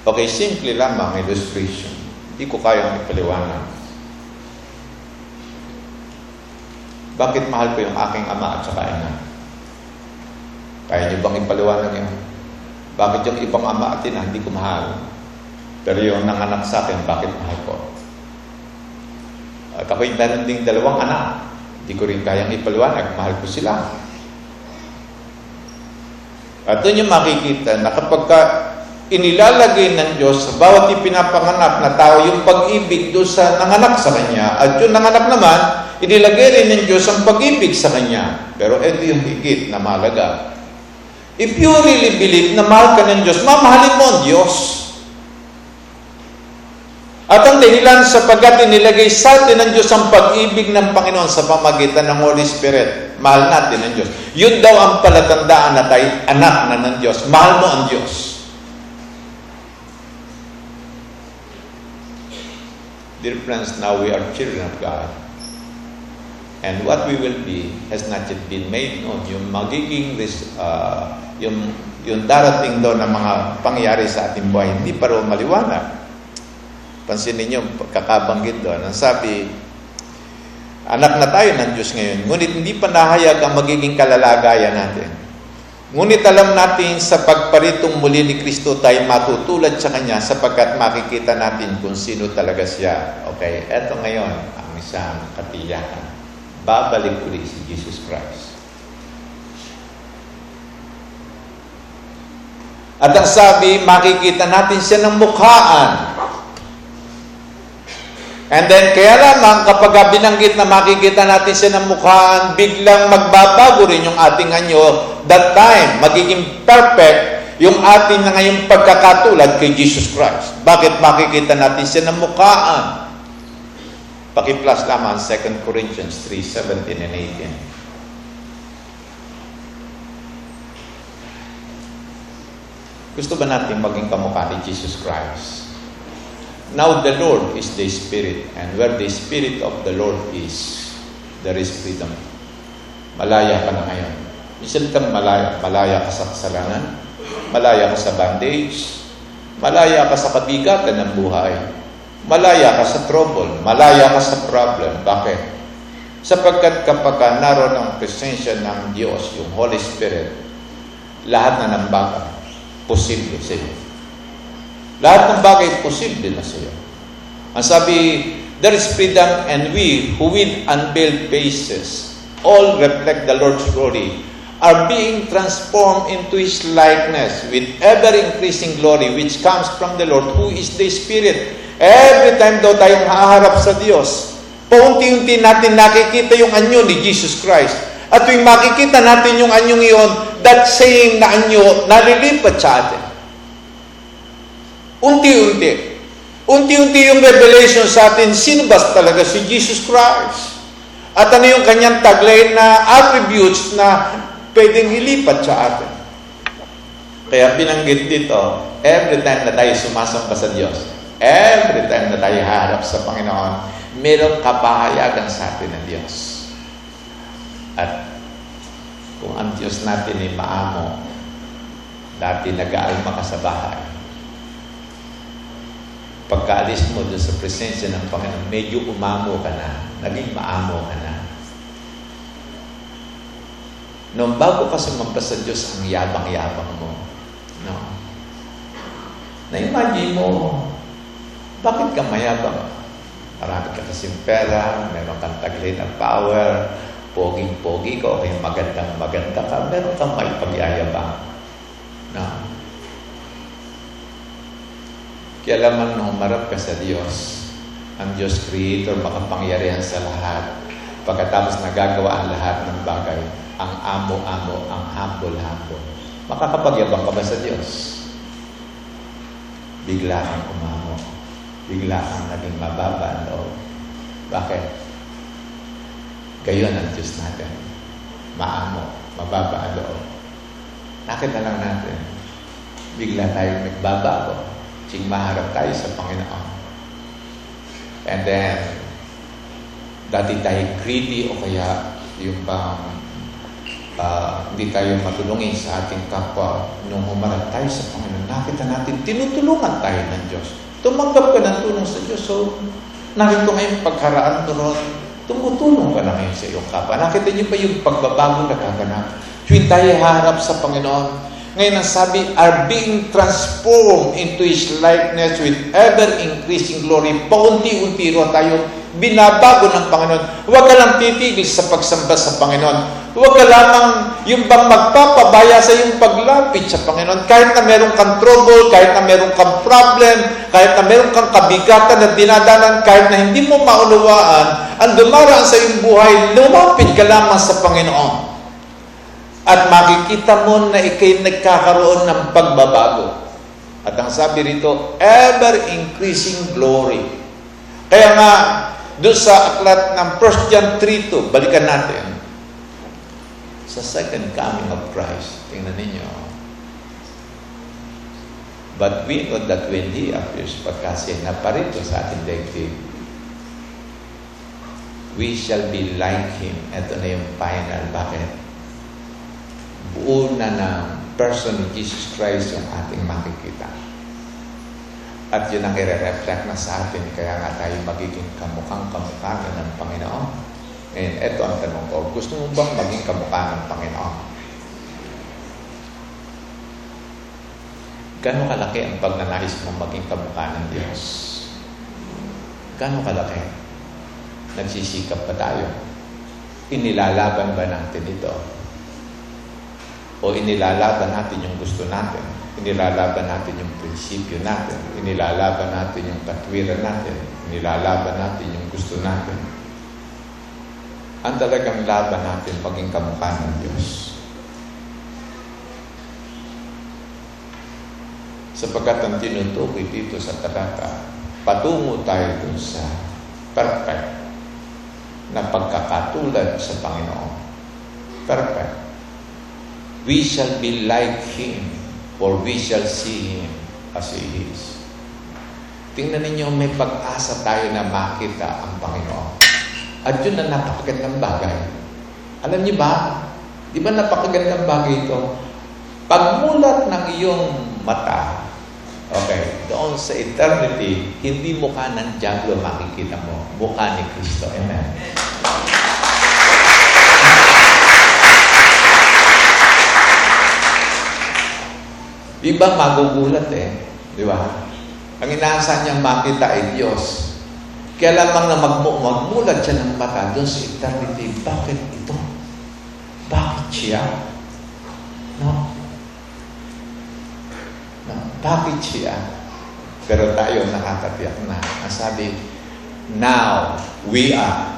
Okay, simple lamang illustration. Hindi ko kayang ipaliwanag. Bakit mahal ko yung aking ama at saka ina? Kaya niyo bang ipaliwanag yun? Bakit yung ibang ama at ina hindi ko mahal? Pero yung nanganak sa akin, bakit mahal ko? At ako'y meron ding dalawang anak. Hindi ko rin kayang ipaliwanag. Mahal ko sila. At doon yung makikita na kapag ka inilalagay ng Diyos sa bawat ipinapanganak na tao yung pag-ibig doon sa nanganak sa Kanya. At yung nanganak naman, inilagay rin ng Diyos ang pag-ibig sa Kanya. Pero ito yung higit na mahalaga. If you really believe na mahal ka ng Diyos, mamahalin mo ang Diyos. At ang dahilan sapagkat inilagay sa atin ng Diyos ang pag-ibig ng Panginoon sa pamagitan ng Holy Spirit. Mahal natin ang Diyos. Yun daw ang palatandaan na tayo anak na ng Diyos. Mahal mo ang Diyos. Dear friends, now we are children of God. And what we will be has not yet been made known. Yung magiging, uh, yung, yung darating daw na mga pangyari sa ating buhay, hindi pa rin maliwanag. Pansin ninyo, kakabanggit doon. Ang sabi, anak na tayo ng Diyos ngayon, ngunit hindi pa nahayag ang magiging kalalagayan natin. Ngunit alam natin sa pagparitong muli ni Kristo tayo matutulad sa Kanya sapagkat makikita natin kung sino talaga siya. Okay, eto ngayon ang isang katiyakan. Babalik uli si Jesus Christ. At ang sabi, makikita natin siya ng mukhaan And then, kaya lamang kapag binanggit na makikita natin siya ng mukhaan, biglang magbabago rin yung ating anyo. That time, magiging perfect yung ating na ngayong pagkakatulad kay Jesus Christ. Bakit makikita natin siya ng mukhaan? Paki-plus lamang 2 Corinthians 3, 17 and 18. Gusto ba natin maging kamukha ni Jesus Christ? Now the Lord is the Spirit, and where the Spirit of the Lord is, there is freedom. Malaya ka na ngayon. Minsan kang malaya. Malaya ka sa kasalanan, malaya ka sa bandage, malaya ka sa kabigatan ng buhay, malaya ka sa trouble, malaya ka sa problem. Bakit? Sapagkat kapag naroon ang presensya ng Diyos, yung Holy Spirit, lahat na ng bagay, posible sa iyo. Lahat ng bagay posible na sa iyo. Ang sabi, there is freedom and we who with unveiled faces all reflect the Lord's glory are being transformed into His likeness with ever-increasing glory which comes from the Lord who is the Spirit. Every time daw tayong haharap sa Diyos, paunti-unti natin nakikita yung anyo ni Jesus Christ. At tuwing makikita natin yung anyong iyon, that same na anyo nalilipat sa atin. Unti-unti. Unti-unti yung revelation sa atin, sino ba talaga si Jesus Christ? At ano yung kanyang taglay na attributes na pwedeng ilipat sa atin? Kaya binanggit dito, every time na tayo sumasamba sa Diyos, every time na tayo harap sa Panginoon, mayroong kapahayagan sa atin ng Diyos. At kung ang Diyos natin ay maamo, dati nag-aalma ka sa bahay, pagkaalis mo doon sa presensya ng Panginoon, medyo umamo ka na, naging maamo ka na. Noong bago ka sumampa sa Diyos, ang yabang-yabang mo. No? Na-imagine mo, bakit ka mayabang? Marami ka kasing pera, meron kang taglay ng power, poging-pogi ka, o magandang maganda ka, meron kang may pagyayabang. No? Kaya lamang nung humarap ka sa Diyos, ang Diyos Creator, makapangyarihan sa lahat, pagkatapos nagagawa ang lahat ng bagay, ang amo-amo, ang humble-humble. Makakapagyabang ka ba sa Diyos? Bigla kang umamo. Bigla kang naging mababa ang loob. Bakit? Gayon ang Diyos natin. Maamo, mababa ang loob. Nakita lang natin. Bigla tayong nagbabago Sing maharap tayo sa Panginoon. And then, dati tayo greedy o kaya yung bang uh, hindi tayo matulungin sa ating kapwa nung humarap tayo sa Panginoon. Nakita natin, tinutulungan tayo ng Diyos. Tumanggap ka ng tulong sa Diyos. So, nakita ngayon pagkaraan doon, tumutulong ka na ngayon sa iyong kapwa. Nakita niyo pa yung pagbabago na kaganap. Tuwing tayo harap sa Panginoon, ngayon ang sabi, are being transformed into His likeness with ever-increasing glory. Paunti-unti ro tayo binabago ng Panginoon. Huwag ka lang titigil sa pagsamba sa Panginoon. Huwag ka lamang yung bang magpapabaya sa iyong paglapit sa Panginoon. Kahit na meron kang trouble, kahit na meron kang problem, kahit na meron kang kabigatan na dinadanan, kahit na hindi mo maunawaan, ang dumaraan sa iyong buhay, lumapit ka lamang sa Panginoon. At makikita mo na ikay nagkakaroon ng pagbabago. At ang sabi rito, ever-increasing glory. Kaya nga, doon sa aklat ng 1 John 3.2, balikan natin, sa second coming of Christ. Tingnan ninyo. But we know that when He appears, pagkasi na parito sa ating daigdig, we shall be like Him. Ito na yung final. Bakit? Buo na ng person ni Jesus Christ yung ating makikita. At yun ang i-reflect na sa atin, kaya nga tayo magiging kamukhang kamukha ng Panginoon. And eto ang tanong ko, gusto mo bang maging kamukha ng Panginoon? Gano'ng kalaki ang pagnanais mo maging kamukha ng Diyos? Gano'ng kalaki? Nagsisikap pa tayo? Inilalaban ba natin ito? O inilalaban natin yung gusto natin? Inilalaban natin yung prinsipyo natin? Inilalaban natin yung katwiran natin? Inilalaban natin yung gusto natin? Ang talagang laban natin maging kamukha ng Diyos. Sapagkat ang tinutukoy dito sa talata, patungo tayo dun sa perfect na pagkakatulad sa Panginoon. Perfect. We shall be like Him, for we shall see Him as He is. Tingnan ninyo, may pag-asa tayo na makita ang Panginoon. At yun ang napakagandang bagay. Alam niyo ba? Di ba napakagandang bagay ito? Pagmulat ng iyong mata, okay, doon sa eternity, hindi mukha ng Diablo makikita mo. Mukha ni Kristo. Amen. Di ba magugulat eh? Di ba? Ang inaasahan niyang makita ay Diyos. Kaya lamang na magmu magmulat siya ng mata doon sa eternity. Bakit ito? Bakit siya? No? no? Bakit siya? Pero tayo nakakatiyak na. Ang sabi, now we are.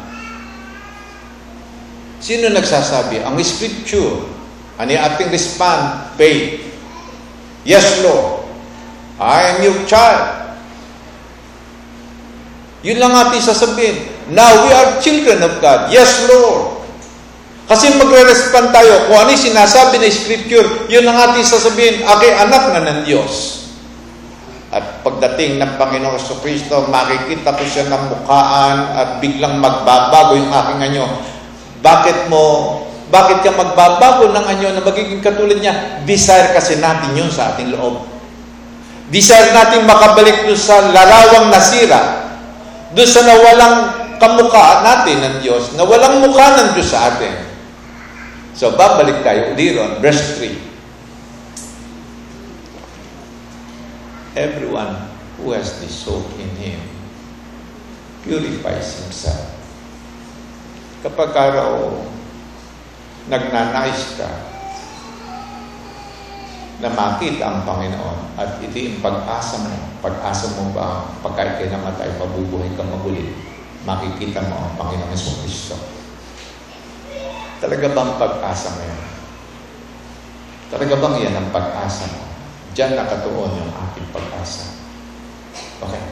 Sino nagsasabi? Ang scripture. Ano yung ating respond? Faith. Yes, Lord. I am your child. Yun lang ating sasabihin. Now, we are children of God. Yes, Lord. Kasi magre-respond tayo kung ano sinasabi ng Scripture, yun ang ating sasabihin, okay, anak na ng Diyos. At pagdating ng Panginoong Yeso Kristo, makikita ko siya ng mukhaan at biglang magbabago yung aking anyo. Bakit mo, bakit ka magbabago ng anyo na magiging katulad niya? Desire kasi natin yun sa ating loob. Desire natin makabalik doon sa larawang nasira doon sa nawalang kamukha natin ng Diyos, na walang mukha ng Diyos sa atin. So, babalik tayo uli ron, verse 3. Everyone who has this hope in Him purifies himself. Kapag ka raw nagnanais ka na makita ang Panginoon at ito yung pag-asa mo. Pag-asa mo ba pagka ikay namatay, mabubuhay ka maguli, makikita mo ang Panginoon Yeso Kristo. Talaga bang pag-asa mo yan? Talaga bang yan ang pag-asa mo? Diyan nakatuon yung ating pag-asa. Okay.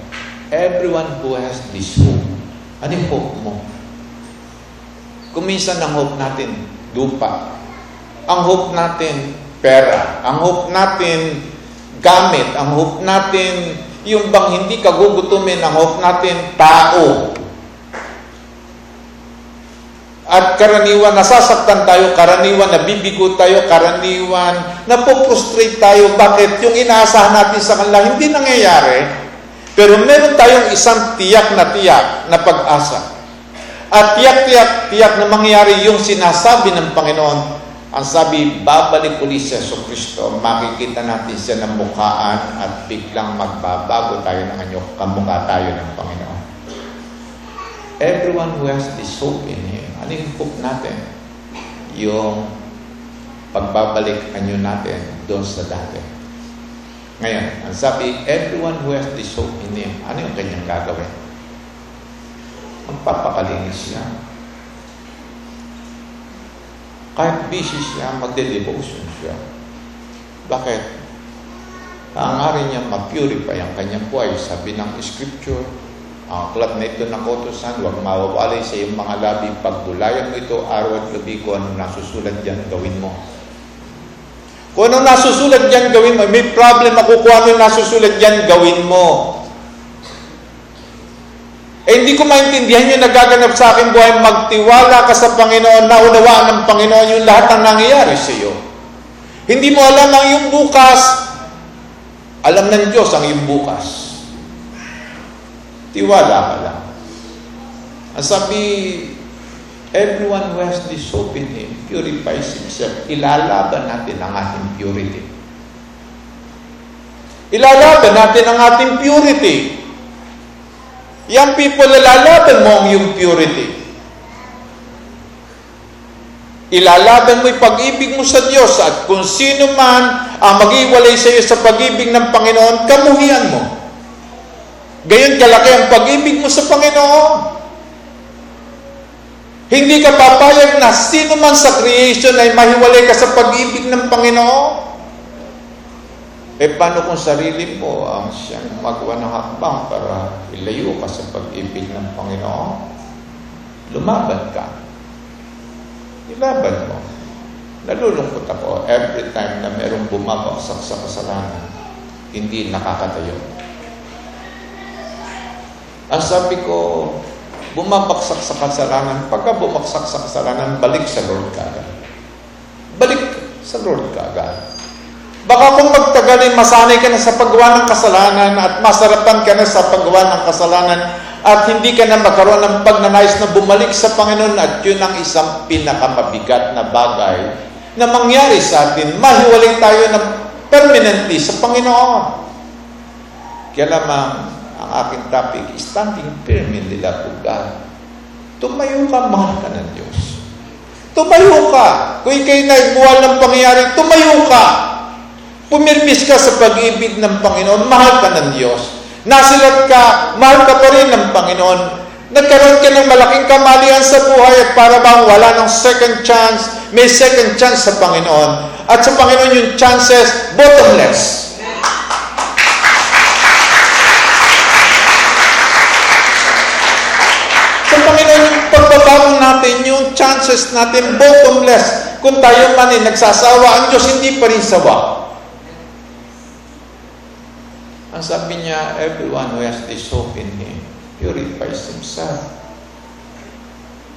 Everyone who has this hope, ano hope mo? Kung minsan ang hope natin, lupa. Ang hope natin, pera. Ang hope natin, gamit. Ang hope natin, yung bang hindi kagugutumin. Ang hope natin, tao. At karaniwan, nasasaktan tayo, karaniwan, nabibigo tayo, karaniwan, napoprostrate tayo. Bakit? Yung inaasahan natin sa kanila, hindi nangyayari. Pero meron tayong isang tiyak na tiyak na pag-asa. At tiyak-tiyak, tiyak na mangyayari yung sinasabi ng Panginoon, ang sabi, babalik uli sa Yeso Kristo, makikita natin siya ng mukhaan at biglang magbabago tayo ng anyo, kamukha tayo ng Panginoon. Everyone who has this hope in Him, ano yung hope natin? yung pagbabalik anyo natin doon sa dati. Ngayon, ang sabi, everyone who has this hope in Him, ano yung kanyang gagawin? Ang papakalinis siya. Kahit busy siya, magde-devotion siya. Bakit? Hangarin niya ma-purify ang kanyang buhay. Sabi ng Scripture, ang aklat na ito ng kotosan, huwag mawawalay sa iyong mga labi. Pagbulayan mo ito, araw at gabi, kung anong nasusulat dyan, gawin mo. Kung anong nasusulat dyan, gawin mo. May problem ako kung anong nasusulat dyan, gawin mo. Eh hindi ko maintindihan yung nagaganap sa aking buhay, magtiwala ka sa Panginoon, naunawaan ng Panginoon yung lahat ng nangyayari sa iyo. Hindi mo alam ang yung bukas, alam ng Diyos ang yung bukas. Tiwala ka lang. Ang sabi, everyone who has this Him purifies himself. Ilalaban natin ang ating purity. Ilalaban natin ang ating purity. Young people, ilalaban mo ang iyong purity. Ilalaban mo yung pag-ibig mo sa Diyos at kung sino man ang mag-iwalay sa iyo sa pag-ibig ng Panginoon, kamuhian mo. Gayon kalaki ang pag-ibig mo sa Panginoon. Hindi ka papayag na sino man sa creation ay mahiwalay ka sa pag-ibig ng Panginoon. Eh paano kung sarili mo ang siyang magawa ng hakbang para ilayo ka sa pag-ibig ng Panginoon? Lumaban ka. Ilaban mo. Nalulungkot ako every time na merong bumabaksak sa kasalanan, hindi nakakatayo. Ang sabi ko, bumabaksak sa kasalanan, pagka bumaksak sa kasalanan, balik sa Lord ka agad. Balik sa Lord ka agad. Baka kung magtagalin, masanay ka na sa paggawa ng kasalanan at masarapan ka na sa paggawa ng kasalanan at hindi ka na magkaroon ng pagnanais na bumalik sa Panginoon at yun ang isang pinakamabigat na bagay na mangyari sa atin. Mahiwalay tayo ng permanently sa Panginoon. Kaya lamang ang aking topic, standing firm in the love of God. Tumayo ka, mahal ka ng Diyos. Tumayo ka. Kung ikay nagbuwal ng pangyayari, tumayo ka. Pumirmis ka sa pag-ibig ng Panginoon, mahal ka ng Diyos. Nasilat ka, mahal ka pa rin ng Panginoon. Nagkaroon ka ng malaking kamalian sa buhay at para bang wala ng second chance, may second chance sa Panginoon. At sa Panginoon yung chances, bottomless. Sa Panginoon yung pagbabago natin, yung chances natin, bottomless. Kung tayo man ay nagsasawa, ang Diyos hindi pa rin sawa. Ang sabi niya, everyone who has this hope in Him purifies himself.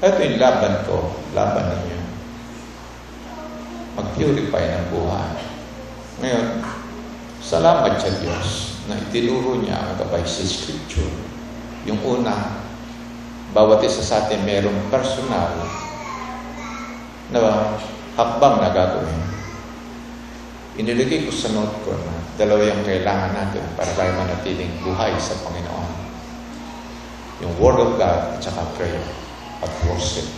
Ito yung laban ko, laban ninyo. Mag-purify ng buhay. Ngayon, salamat sa Diyos na itinuro niya ang gabay sa Scripture. Yung una, bawat isa sa atin mayroong personal na hakbang na gagawin. Iniligay ko sa note ko na dalawa yung kailangan natin para tayo manatiling buhay sa Panginoon. Yung Word of God at saka prayer at worship.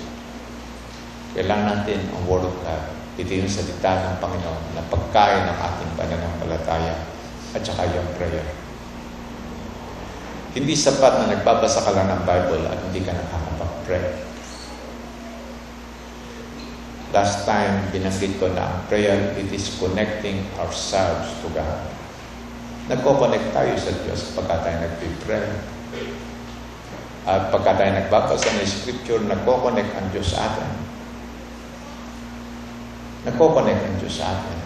Kailangan natin ang Word of God. Ito yung salita ng Panginoon na pagkain ng ating pananampalataya at saka yung prayer. Hindi sapat na nagbabasa ka lang ng Bible at hindi ka nakakapag-pray. Last time, binanggit ko na ang prayer, it is connecting ourselves to God. Nagko-connect tayo sa Diyos pagka tayo nag-pray. At pagka tayo nagbabasa ng Scripture, nagko-connect ang Diyos sa atin. Nagko-connect ang Diyos sa atin.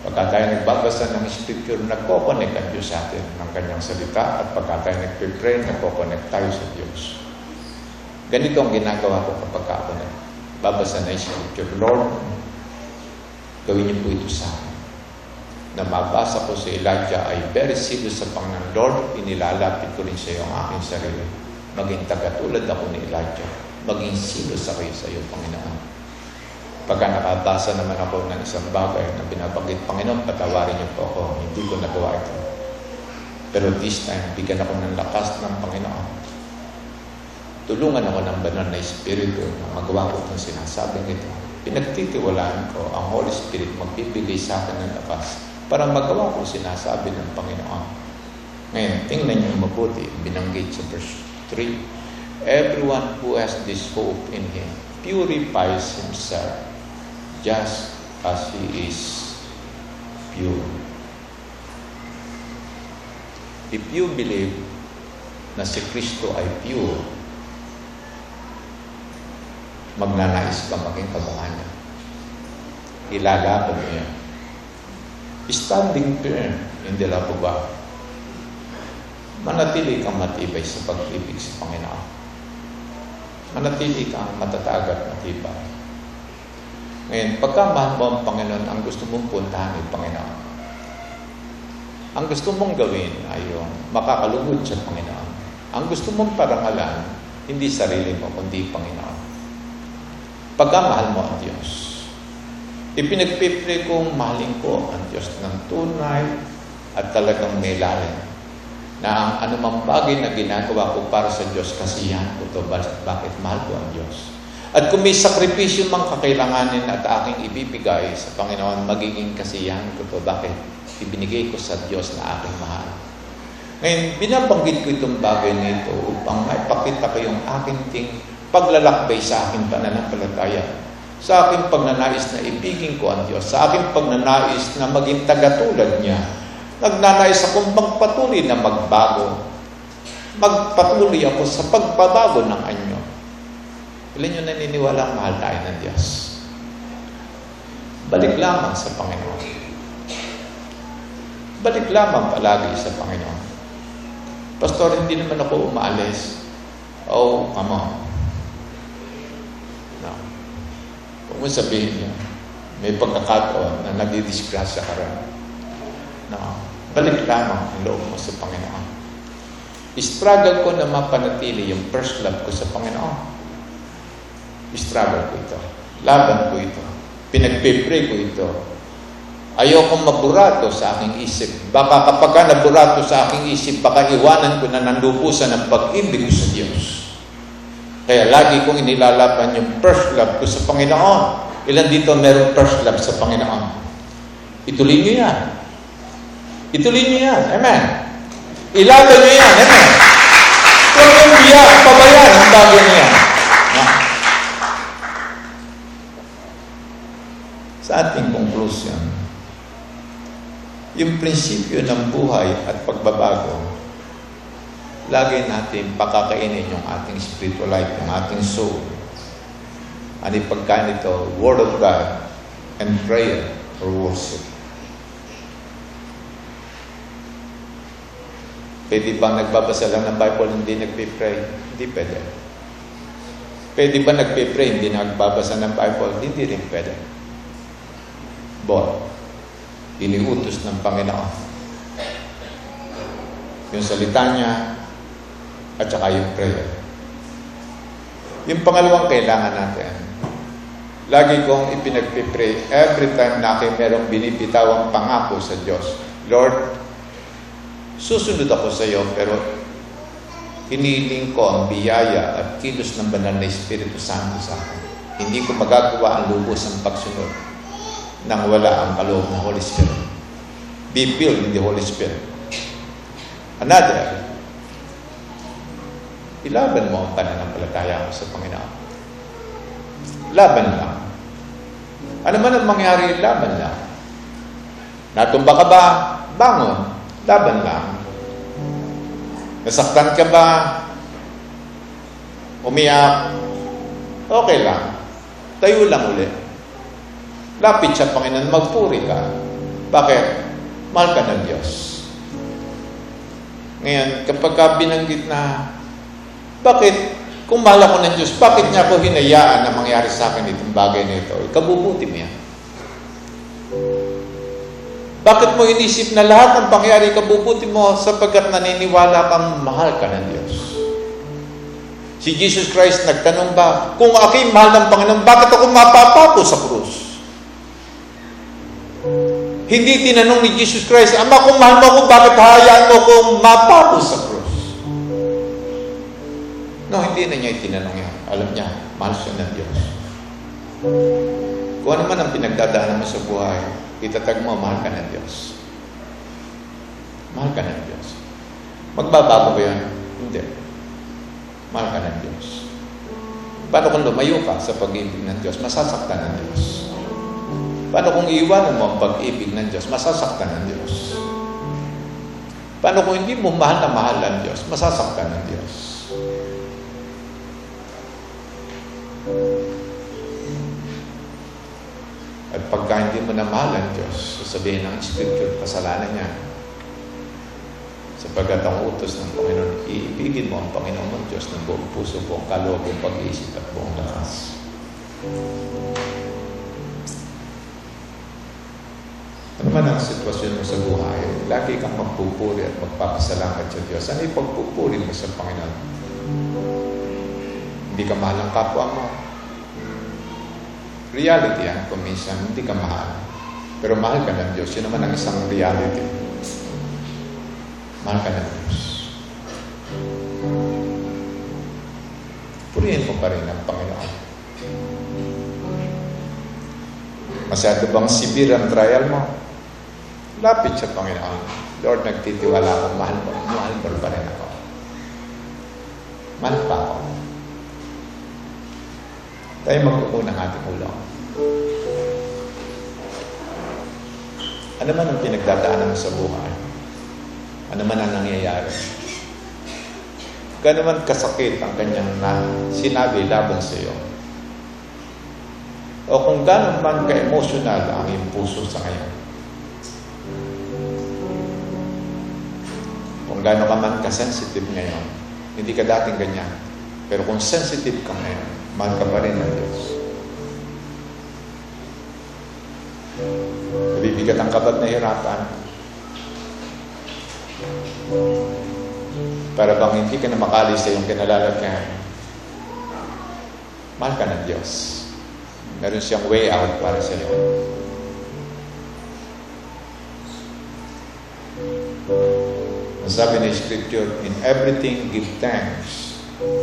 Pagka tayo nagbabasa ng Scripture, nagko-connect ang Diyos sa atin ng kanyang salita. At pagka tayo nag-pray, nagko-connect tayo sa Diyos. Ganito ang ginagawa ko kapag ako nag babasa na yung scripture, Lord, gawin niyo po ito sa akin. Na mabasa ko sa Elijah ay very serious sa Panginoon. Lord, inilalapit ko rin sa iyo ang aking sarili. Maging tagatulad ako ni Elijah. Maging serious ako sa iyo, Panginoon. Pagka nakabasa naman ako ng isang bagay na binabanggit, Panginoon, patawarin niyo po ako. Hindi ko nagawa ito. Pero this time, bigyan ako ng lakas ng Panginoon tulungan ako ng banal na Espiritu na magawa ko itong sinasabing ito pinagtitiwalaan ko ang Holy Spirit magbibigay sa akin ng lakas para magawa ko sinasabi ng Panginoon. Ngayon, tingnan niyo mabuti, binanggit sa verse 3. Everyone who has this hope in Him purifies himself just as he is pure. If you believe na si Kristo ay pure, magnanais ka maging kamukha niya. Ilalaban yan. Standing firm in the love of God. Manatili kang matibay sa pag-ibig sa Panginoon. Manatili kang matatag at matibay. Ngayon, pagka mahal ang Panginoon, ang gusto mong puntahan ay Panginoon. Ang gusto mong gawin ay yung makakalugod sa Panginoon. Ang gusto mong parangalan, hindi sarili mo, kundi Panginoon. Pagka mahal mo ang Diyos, ipinagpipre kong mahalin ko ang Diyos ng tunay at talagang may lalim na ang anumang bagay na ginagawa ko para sa Diyos, kasiyahan ko to bakit mahal ko ang Diyos. At kung may sakripisyo mang kakailanganin at aking ibibigay sa Panginoon, magiging kasiyahan ko to bakit ibinigay ko sa Diyos na aking mahal. Ngayon, binabanggit ko itong bagay nito upang maipakita ko yung aking ting paglalakbay sa aking pananampalataya sa aking pagnanais na ibigin ko ang Diyos, sa aking pagnanais na maging tagatulad niya. Nagnanais akong magpatuloy na magbago. Magpatuloy ako sa pagbabago ng anyo. Ilan nyo naniniwala ang mahal tayo ng Diyos? Balik lamang sa Panginoon. Balik lamang palagi sa Panginoon. Pastor, hindi naman ako umaalis. Oh, come on. Huwag mo sabihin niya, may pagkakataon na nagdidisgrasya ka rin. No. Balik lamang ang loob mo sa Panginoon. Struggle ko na mapanatili yung first love ko sa Panginoon. Struggle ko ito. Laban ko ito. Pinagpipray ko ito. Ayokong maburato sa aking isip. Baka kapag ka naburato sa aking isip, baka iwanan ko na nandupusan ng pag-ibig sa Diyos. Kaya lagi kong inilalaban yung first love ko sa Panginoon. Ilan dito meron first love sa Panginoon? Ituloy niyo yan. Ituloy niyo yan. Amen. Ilaban niyo yan. Amen. Huwag yung biya, pabayaan ang bagay niya. Sa ating conclusion, yung prinsipyo ng buhay at pagbabago lagi natin pakakainin yung ating spiritual life, yung ating soul. Ano yung pagkain ito? Word of God and prayer or worship. Pwede ba nagbabasa lang ng Bible, hindi nagpe-pray? Hindi pwede. Pwede ba nagpe-pray, hindi nagbabasa ng Bible? Hindi rin pwede. But, iniutos ng Panginoon. Yung salita niya, at saka yung prayer. Yung pangalawang kailangan natin, lagi kong ipinagpipray every time na aking merong binibitawang pangako sa Diyos. Lord, susunod ako sa iyo pero hiniling ko ang biyaya at kilos ng banal na Espiritu Santo sa akin. Hindi ko magagawa ang lubos ang pagsunod nang wala ang kaloob ng Holy Spirit. Be filled in the Holy Spirit. Another, ilaban mo ang pananampalataya mo sa Panginoon. Laban lang. Ano man ang mangyari, laban lang. Natumba ka ba? Bangon. Laban lang. Nasaktan ka ba? Umiyak? Okay lang. Tayo lang uli. Lapit sa Panginoon, magpuri ka. Bakit? Mahal ka ng Diyos. Ngayon, kapag ka binanggit na bakit? Kung mahal ako ng Diyos, bakit niya ako hinayaan na mangyari sa akin itong bagay na ito? Ikabubuti mo yan. Bakit mo inisip na lahat ng pangyari kabubuti mo sapagkat naniniwala kang mahal ka ng Diyos? Si Jesus Christ nagtanong ba, kung aking mahal ng Panginoon, bakit ako mapapapo sa krus? Hindi tinanong ni Jesus Christ, Ama, kung mahal mo ako, bakit hayaan mo akong mapapo sa krus? No, hindi na niya itinanong yan. Alam niya, mahal siya ng Diyos. Kung ano man ang pinagdadaanan mo sa buhay, itatag mo, mahal ka ng Diyos. Mahal ka ng Diyos. Magbabago ba yan? Hindi. Mahal ka ng Diyos. Paano kung lumayo ka sa pag-ibig ng Diyos? Masasaktan ng Diyos. Paano kung iiwanan mo ang pag-ibig ng Diyos? Masasaktan ng Diyos. Paano kung hindi mo mahal na mahal ang Diyos? Masasaktan ng Diyos. At pagka hindi mo na mahal ang Diyos, sasabihin ng Scripture, kasalanan niya. Sapagkat ang utos ng Panginoon, iibigin mo ang Panginoon mong Diyos ng buong puso, buong kaloob, buong pag-iisip at buong lakas. Ano man ang sitwasyon mo sa buhay, lagi kang magpupuri at magpapasalamat sa Diyos. Ano pagpupuri mo sa Panginoon? Hindi ka mahal ang kapwa mo. Reality yan, kung minsan hindi ka mahal. Pero mahal ka ng Diyos. Yun naman ang isang reality. Mahal ka ng Diyos. Purihin mo pa rin ang Panginoon. Masyado bang sibir ang trial mo? Lapit sa Panginoon. Lord, nagtitiwala ako, mahal mo, mahal mo pa rin ako. Mahal pa ako. Tayo magpupo ng ating ulo. Ano man ang pinagdadaanan mo sa buhay? Ano man ang nangyayari? Gano'n man kasakit ang kanyang na sinabi laban sa iyo. O kung gano'n man ka-emotional ang iyong puso sa ngayon. Kung gano'n ka man ka-sensitive ngayon. Hindi ka dating ganyan. Pero kung sensitive ka ngayon, mahal pa rin ng Diyos. Nabibigat ang kabat na hirapan. Para bang hindi ka na makalis sa iyong kinalalagyan. Mahal ka ng Diyos. Meron siyang way out para sa iyo. Sabi ng Scripture, in everything give thanks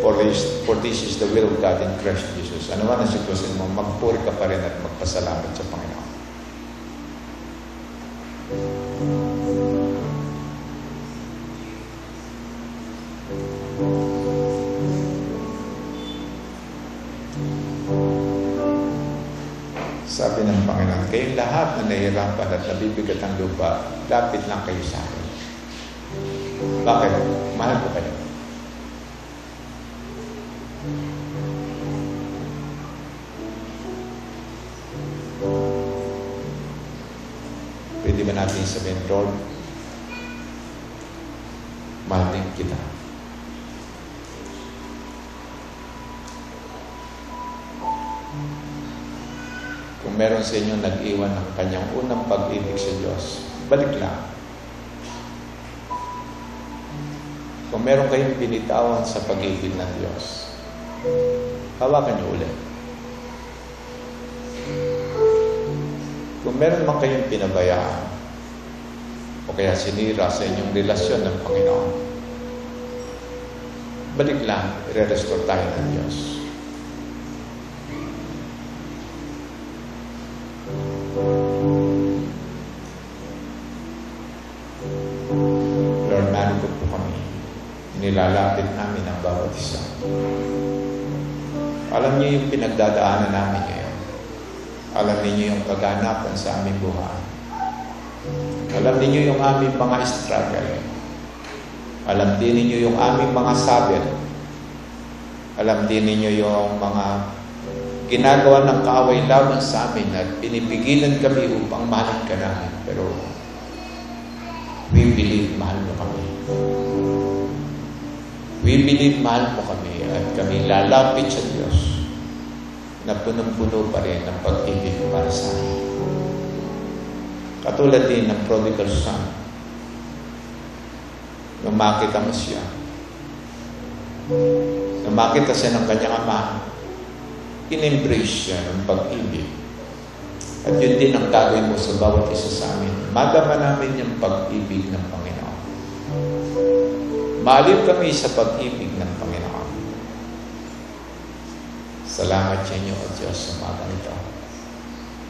for this, for this is the will of God in Christ Jesus. Ano man ang sitwasyon mo, magpuri ka pa rin at magpasalamat sa Panginoon. Sabi ng Panginoon, kayong lahat na nahihirapan at nabibigat ang lupa, lapit lang kayo sa akin. Bakit? Mahal ko kayo. Sabihin, Lord, mahal din kita. Kung meron sa inyo nag-iwan ng kanyang unang pag-ibig sa Diyos, balik lang. Kung meron kayong binitawan sa pag-ibig ng Diyos, hawakan niyo ulit. Kung meron man kayong pinabayaan, kaya sinira sa inyong relasyon ng Panginoon, balik lang, i-restore tayo ng Diyos. Lord, narito po kami. Nilalapit namin ang bawat isa. Alam niyo yung pinagdadaanan namin ngayon. Alam niyo yung kaganapan sa aming buhay. Alam niyo yung aming mga struggle. Alam din niyo yung aming mga sabit. Alam din niyo yung mga ginagawa ng kaaway laban sa amin at pinipigilan kami upang mahalin ka namin. Pero we believe mahal mo kami. We believe mahal mo kami at kami lalapit sa Diyos na punong-puno pa rin ang pag-ibig para sa amin. Katulad din ng prodigal son. Nung makita mo siya, nung makita siya ng kanyang ama, in-embrace siya ng pag-ibig. At yun din ang gagawin mo sa bawat isa sa amin. Madama namin yung pag-ibig ng Panginoon. Maaliw kami sa pag-ibig ng Panginoon. Salamat sa inyo, O Diyos, sa mga ganito.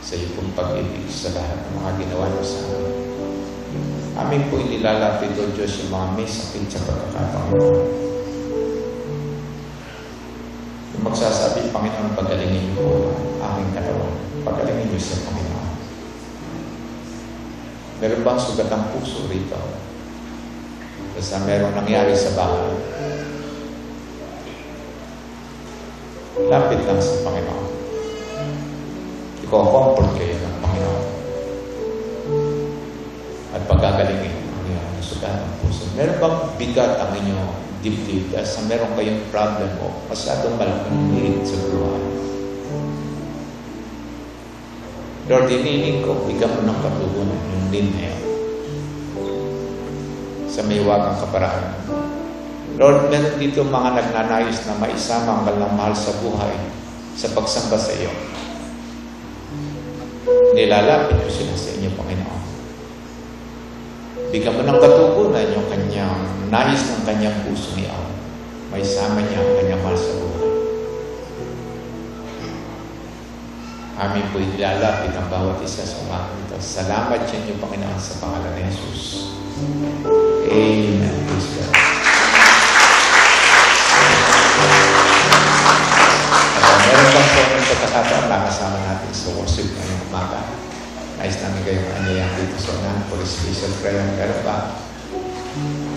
Sa iyo pong pag-ibig sa lahat ng mga ginawa niyo sa amin. Amin po inilalapit, O Diyos, yung mga may sakit sa pagkakataon. Yung magsasabi, Panginoon, pagalingin niyo po katawan. Pagalingin niyo sa Panginoon. Meron bang sugat ang puso rito? Basta merong nangyari sa bahay. Lapit lang sa Panginoon. Iko-comfort kayo ng Panginoon. At pagagalingin ang iyong sugat ng puso. Meron bang bigat ang inyong dibdib dahil sa meron kayong problem o masyadong malaking need sa buhay? Lord, ininig ko, bigyan mo ng katugunan yung need na yun sa may wagang kaparaan. Lord, meron dito mga nagnanayos na maisama ang kanilang mahal sa buhay sa pagsamba sa iyo. Nilalapit ko sila sa inyo, Panginoon. Bigyan mo ng katugunan yung kanyang nais ng kanyang puso niya. May sama niya ang kanyang mahal sa buhay. Amin po ilalapit ang bawat isa sa umaga ito. Salamat sa inyo, Panginoon, sa pangalan ni Jesus. Amen. Praise God. Meron bang po ng pagkakataon na kasama natin sa worship ngayong umaga. Nais namin kayong anyayan dito sa unahan for a special prayer. Meron ba? Yes.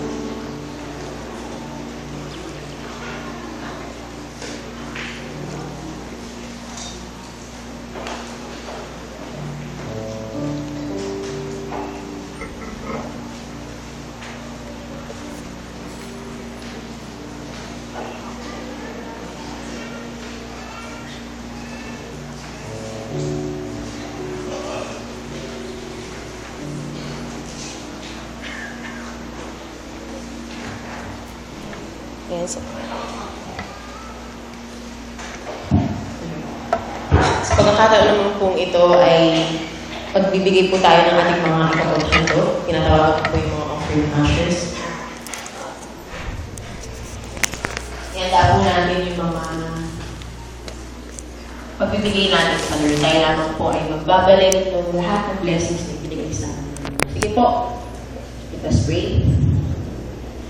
Pagbibigay po tayo ng ating mga ikapaghando. Tinatawag ko po yung mga offering ashes. Ihanda po natin yung mga pagbibigay natin sa Lord. Tayo lamang po ay magbabalik ng lahat ng blessings na ibinigay sa atin. Sige po.